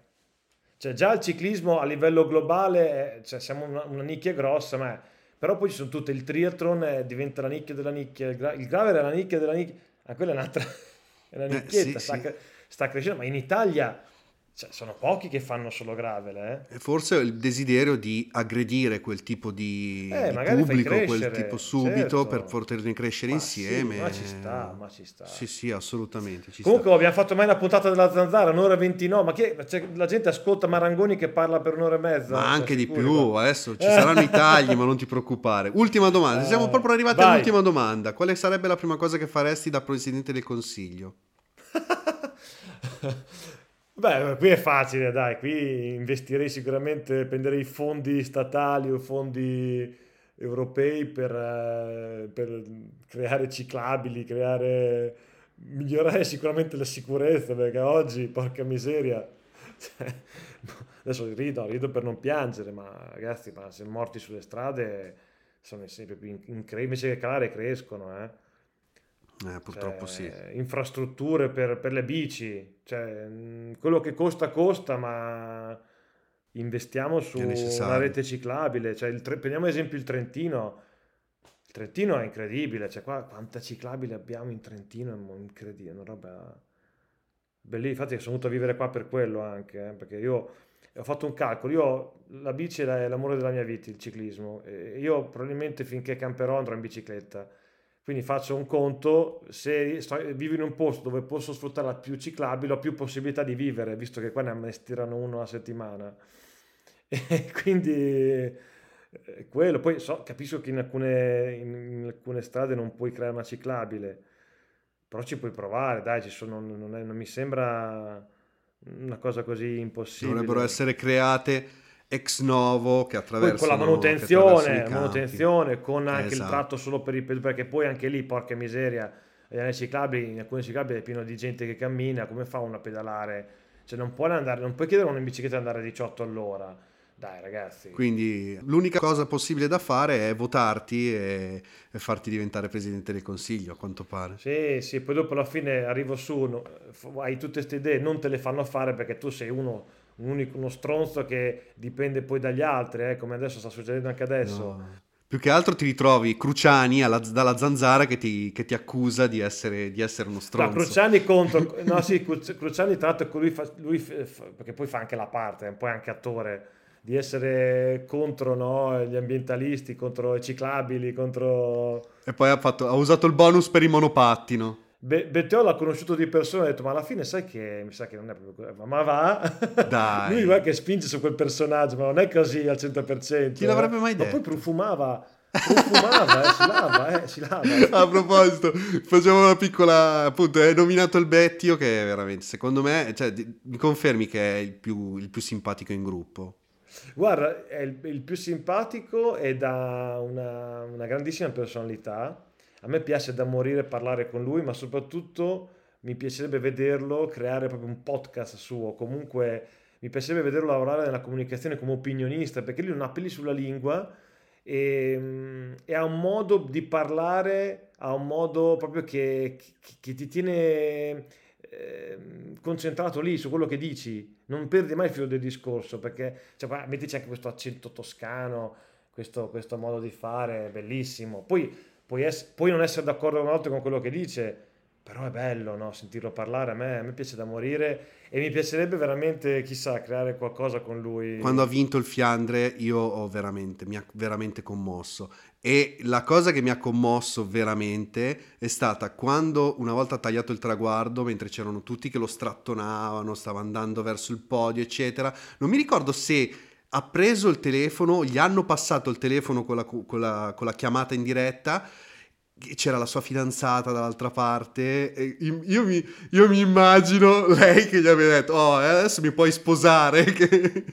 Cioè già il ciclismo a livello globale, è, cioè siamo una, una, nicchia grossa, ma... Però poi ci sono tutte, il triathlon eh, diventa la nicchia della nicchia, il, gra, il gravel è la nicchia della nicchia, ma quella è un'altra... è una nicchietta, eh, sì, sta, sì. sta crescendo, ma in Italia cioè, sono pochi che fanno solo gravel, eh? Forse il desiderio di aggredire quel tipo di, eh, di pubblico, quel tipo subito certo. per poterne crescere ma insieme. Sì, ma ci sta, ma ci sta. Sì, sì, assolutamente. Comunque sta. abbiamo fatto mai una puntata della zanzara, un'ora e 29, ma che, cioè, la gente ascolta Marangoni che parla per un'ora e mezza. Ma anche di più, ma... adesso ci saranno i tagli, ma non ti preoccupare. Ultima domanda, siamo eh, proprio arrivati vai. all'ultima domanda. Quale sarebbe la prima cosa che faresti da Presidente del Consiglio? Beh, qui è facile, dai, qui investirei sicuramente, prenderei fondi statali o fondi europei per, eh, per creare ciclabili, creare, migliorare sicuramente la sicurezza, perché oggi, porca miseria, cioè, adesso rido, rido per non piangere, ma ragazzi, ma se morti sulle strade sono sempre più incredibili, invece che calare crescono, eh. Eh, purtroppo cioè, sì. Infrastrutture per, per, le bici, cioè, quello che costa costa, ma investiamo su una rete ciclabile. Cioè, il, prendiamo ad esempio il Trentino. Il Trentino è incredibile, cioè qua quanta ciclabile abbiamo in Trentino, è incredibile, una roba bellissima. Infatti sono venuto a vivere qua per quello anche, eh, perché io ho fatto un calcolo, io la bici è l'amore della mia vita, il ciclismo. Io probabilmente finché camperò andrò in bicicletta quindi faccio un conto, se vivo in un posto dove posso sfruttare la più ciclabile, ho più possibilità di vivere, visto che qua ne amnestirano uno a settimana. E quindi eh, quello, poi so, capisco che in alcune, in alcune, strade non puoi creare una ciclabile, però ci puoi provare, dai, sono, non, è, non mi sembra una cosa così impossibile. Dovrebbero essere create ex novo che attraverso con la manutenzione, manutenzione con anche esatto. il tratto solo per i pedoni perché poi anche lì porca miseria nei ciclabili, in alcuni ciclabili è pieno di gente che cammina come fa uno a pedalare? Cioè non puoi andare non puoi chiedere a una bicicletta di andare a 18 all'ora. Dai ragazzi. Quindi l'unica cosa possibile da fare è votarti e, e farti diventare presidente del consiglio a quanto pare. Sì sì poi dopo alla fine arrivo su no, hai tutte queste idee non te le fanno fare perché tu sei uno un unico, uno stronzo che dipende poi dagli altri, eh, come adesso sta succedendo anche adesso. No. Più che altro ti ritrovi Cruciani alla, dalla zanzara che ti, che ti accusa di essere, di essere, uno stronzo. No, Cruciani contro... no, sì, Cruciani tra l'altro lui, fa, lui fa, perché poi fa anche la parte, è un po' anche attore, di essere contro no, gli ambientalisti, contro i ciclabili, contro... E poi ha, fatto, ha usato il bonus per il monopattino. Be- Betteo l'ha conosciuto di persona e ha detto ma alla fine sai che mi sa che non è proprio così, ma va Dai. lui va che spinge su quel personaggio ma non è così al 100% Chi l'avrebbe mai ma detto? poi profumava profumava eh, si lava eh, si lava A proposito, facciamo una piccola. Appunto, hai nominato il Bettio, che è veramente, secondo me, cioè, mi confermi che è il più, il più simpatico in gruppo. Guarda, è il, il più simpatico ed ha una, una grandissima personalità. A me piace da morire parlare con lui, ma soprattutto mi piacerebbe vederlo creare proprio un podcast suo. Comunque mi piacerebbe vederlo lavorare nella comunicazione come opinionista, perché lui non ha peli sulla lingua e, mm, e ha un modo di parlare, ha un modo proprio che, che- che ti tiene ehm, concentrato lì su quello che dici, non perdi mai il filo del discorso, perché cioè, mettici anche questo accento toscano, questo, questo modo di fare, bellissimo. Poi puoi, ess- puoi non essere d'accordo una volta con quello che dice, però è bello no? sentirlo parlare, a me, a me piace da morire e mi piacerebbe veramente, chissà, creare qualcosa con lui. Quando ha vinto il Fiandre, io veramente, mi ha veramente commosso. E la cosa che mi ha commosso veramente è stata quando, una volta tagliato il traguardo, mentre c'erano tutti che lo strattonavano, stava andando verso il podio, eccetera, non mi ricordo se ha preso il telefono, gli hanno passato il telefono con la, con la- con la chiamata in diretta. C'era la sua fidanzata dall'altra parte. io, mi, io mi immagino lei che gli aveva detto: Oh, adesso mi puoi sposare. che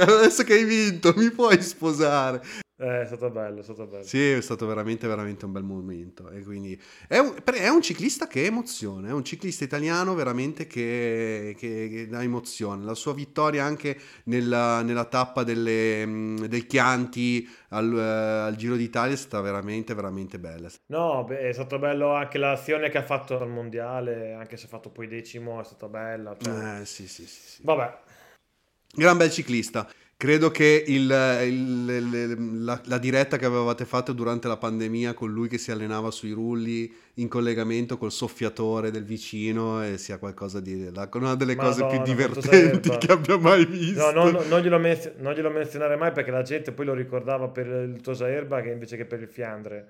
adesso che hai vinto, mi puoi sposare. Eh, è stato bello, è stato bello. Sì, è stato veramente, veramente un bel momento. E quindi è un, è un ciclista che emoziona, è un ciclista italiano veramente che, che- che dà emozione. La sua vittoria anche nella, nella tappa delle, del Chianti al, eh, al Giro d'Italia è stata veramente, veramente bella. No, beh, è stato bello anche l'azione che ha fatto al mondiale, anche se ha fatto poi decimo, è stata bella. cioè- Eh, sì, sì, sì, sì. Vabbè, Gran bel ciclista. Credo che il- il- la, la diretta che avevate fatto durante la pandemia con lui che si allenava sui rulli in collegamento col soffiatore del vicino e sia qualcosa di la- una delle cose più Madonna, divertenti che abbia mai visto. no, no, no, non, glielo menz- non glielo menzionare mai perché la gente poi lo ricordava per il Tosa Erba che invece che per il Fiandre.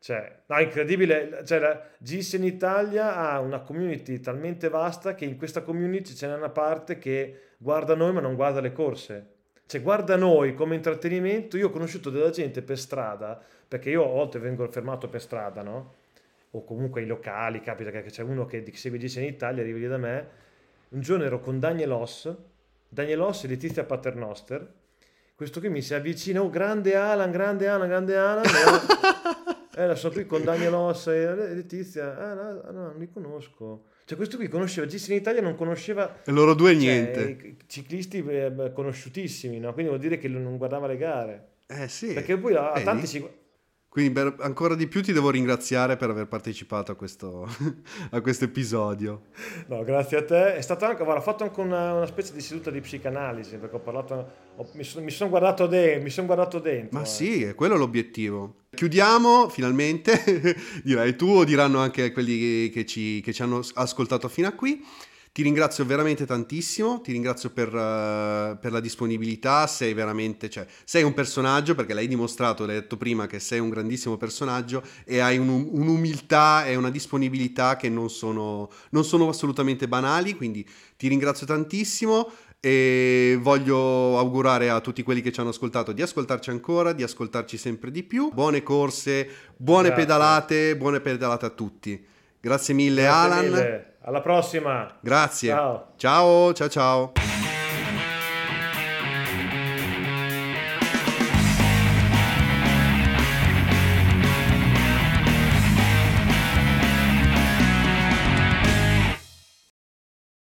Cioè, no, incredibile. Cioè, la GIS in Italia ha una community talmente vasta che in questa community ce n'è una parte che guarda noi ma non guarda le corse. Cioè, guarda noi come intrattenimento. Io ho conosciuto della gente per strada, perché io a volte vengo fermato per strada, no? O comunque ai locali, capita che c'è uno che che segue GIS in Italia, arriva lì da me. Un giorno ero con Daniel Oss, Daniel Oss e Letizia Paternoster. Questo qui mi si avvicina, oh grande Alan, grande Alan, grande Alan. Eh, sono qui con Daniel Oss e Letizia. Ah, no, no, non li conosco. Cioè, questo qui conosceva GIS in Italia, non conosceva E loro due cioè, niente. i ciclisti eh, beh, conosciutissimi, no? Quindi vuol dire che non guardava le gare. Eh sì. Perché poi a, a Vedi? tanti ci... Quindi per- ancora di più ti devo ringraziare per aver partecipato a questo, a questo episodio. No, grazie a te. È stato anche, guarda, ho fatto anche una, una specie di seduta di psicanalisi, perché ho parlato, ho- mi, sono, mi sono guardato, de- mi guardato dentro. Ma eh. sì, è quello l'obiettivo. Chiudiamo finalmente, dirai tu o diranno anche quelli che ci, che ci hanno ascoltato fino a qui. Ti ringrazio veramente tantissimo, ti ringrazio per, eh, per la disponibilità, sei veramente, cioè, sei un personaggio perché l'hai dimostrato, l'hai detto prima che sei un grandissimo personaggio e hai un- un'umiltà e una disponibilità che non sono, non sono assolutamente banali, quindi ti ringrazio tantissimo e voglio augurare a tutti quelli che ci hanno ascoltato di ascoltarci ancora, di ascoltarci sempre di più. Buone corse, buone Grazie. pedalate, buone pedalate a tutti. Grazie mille Grazie Alan. mille. Alla prossima. Grazie. Ciao. Ciao, ciao ciao.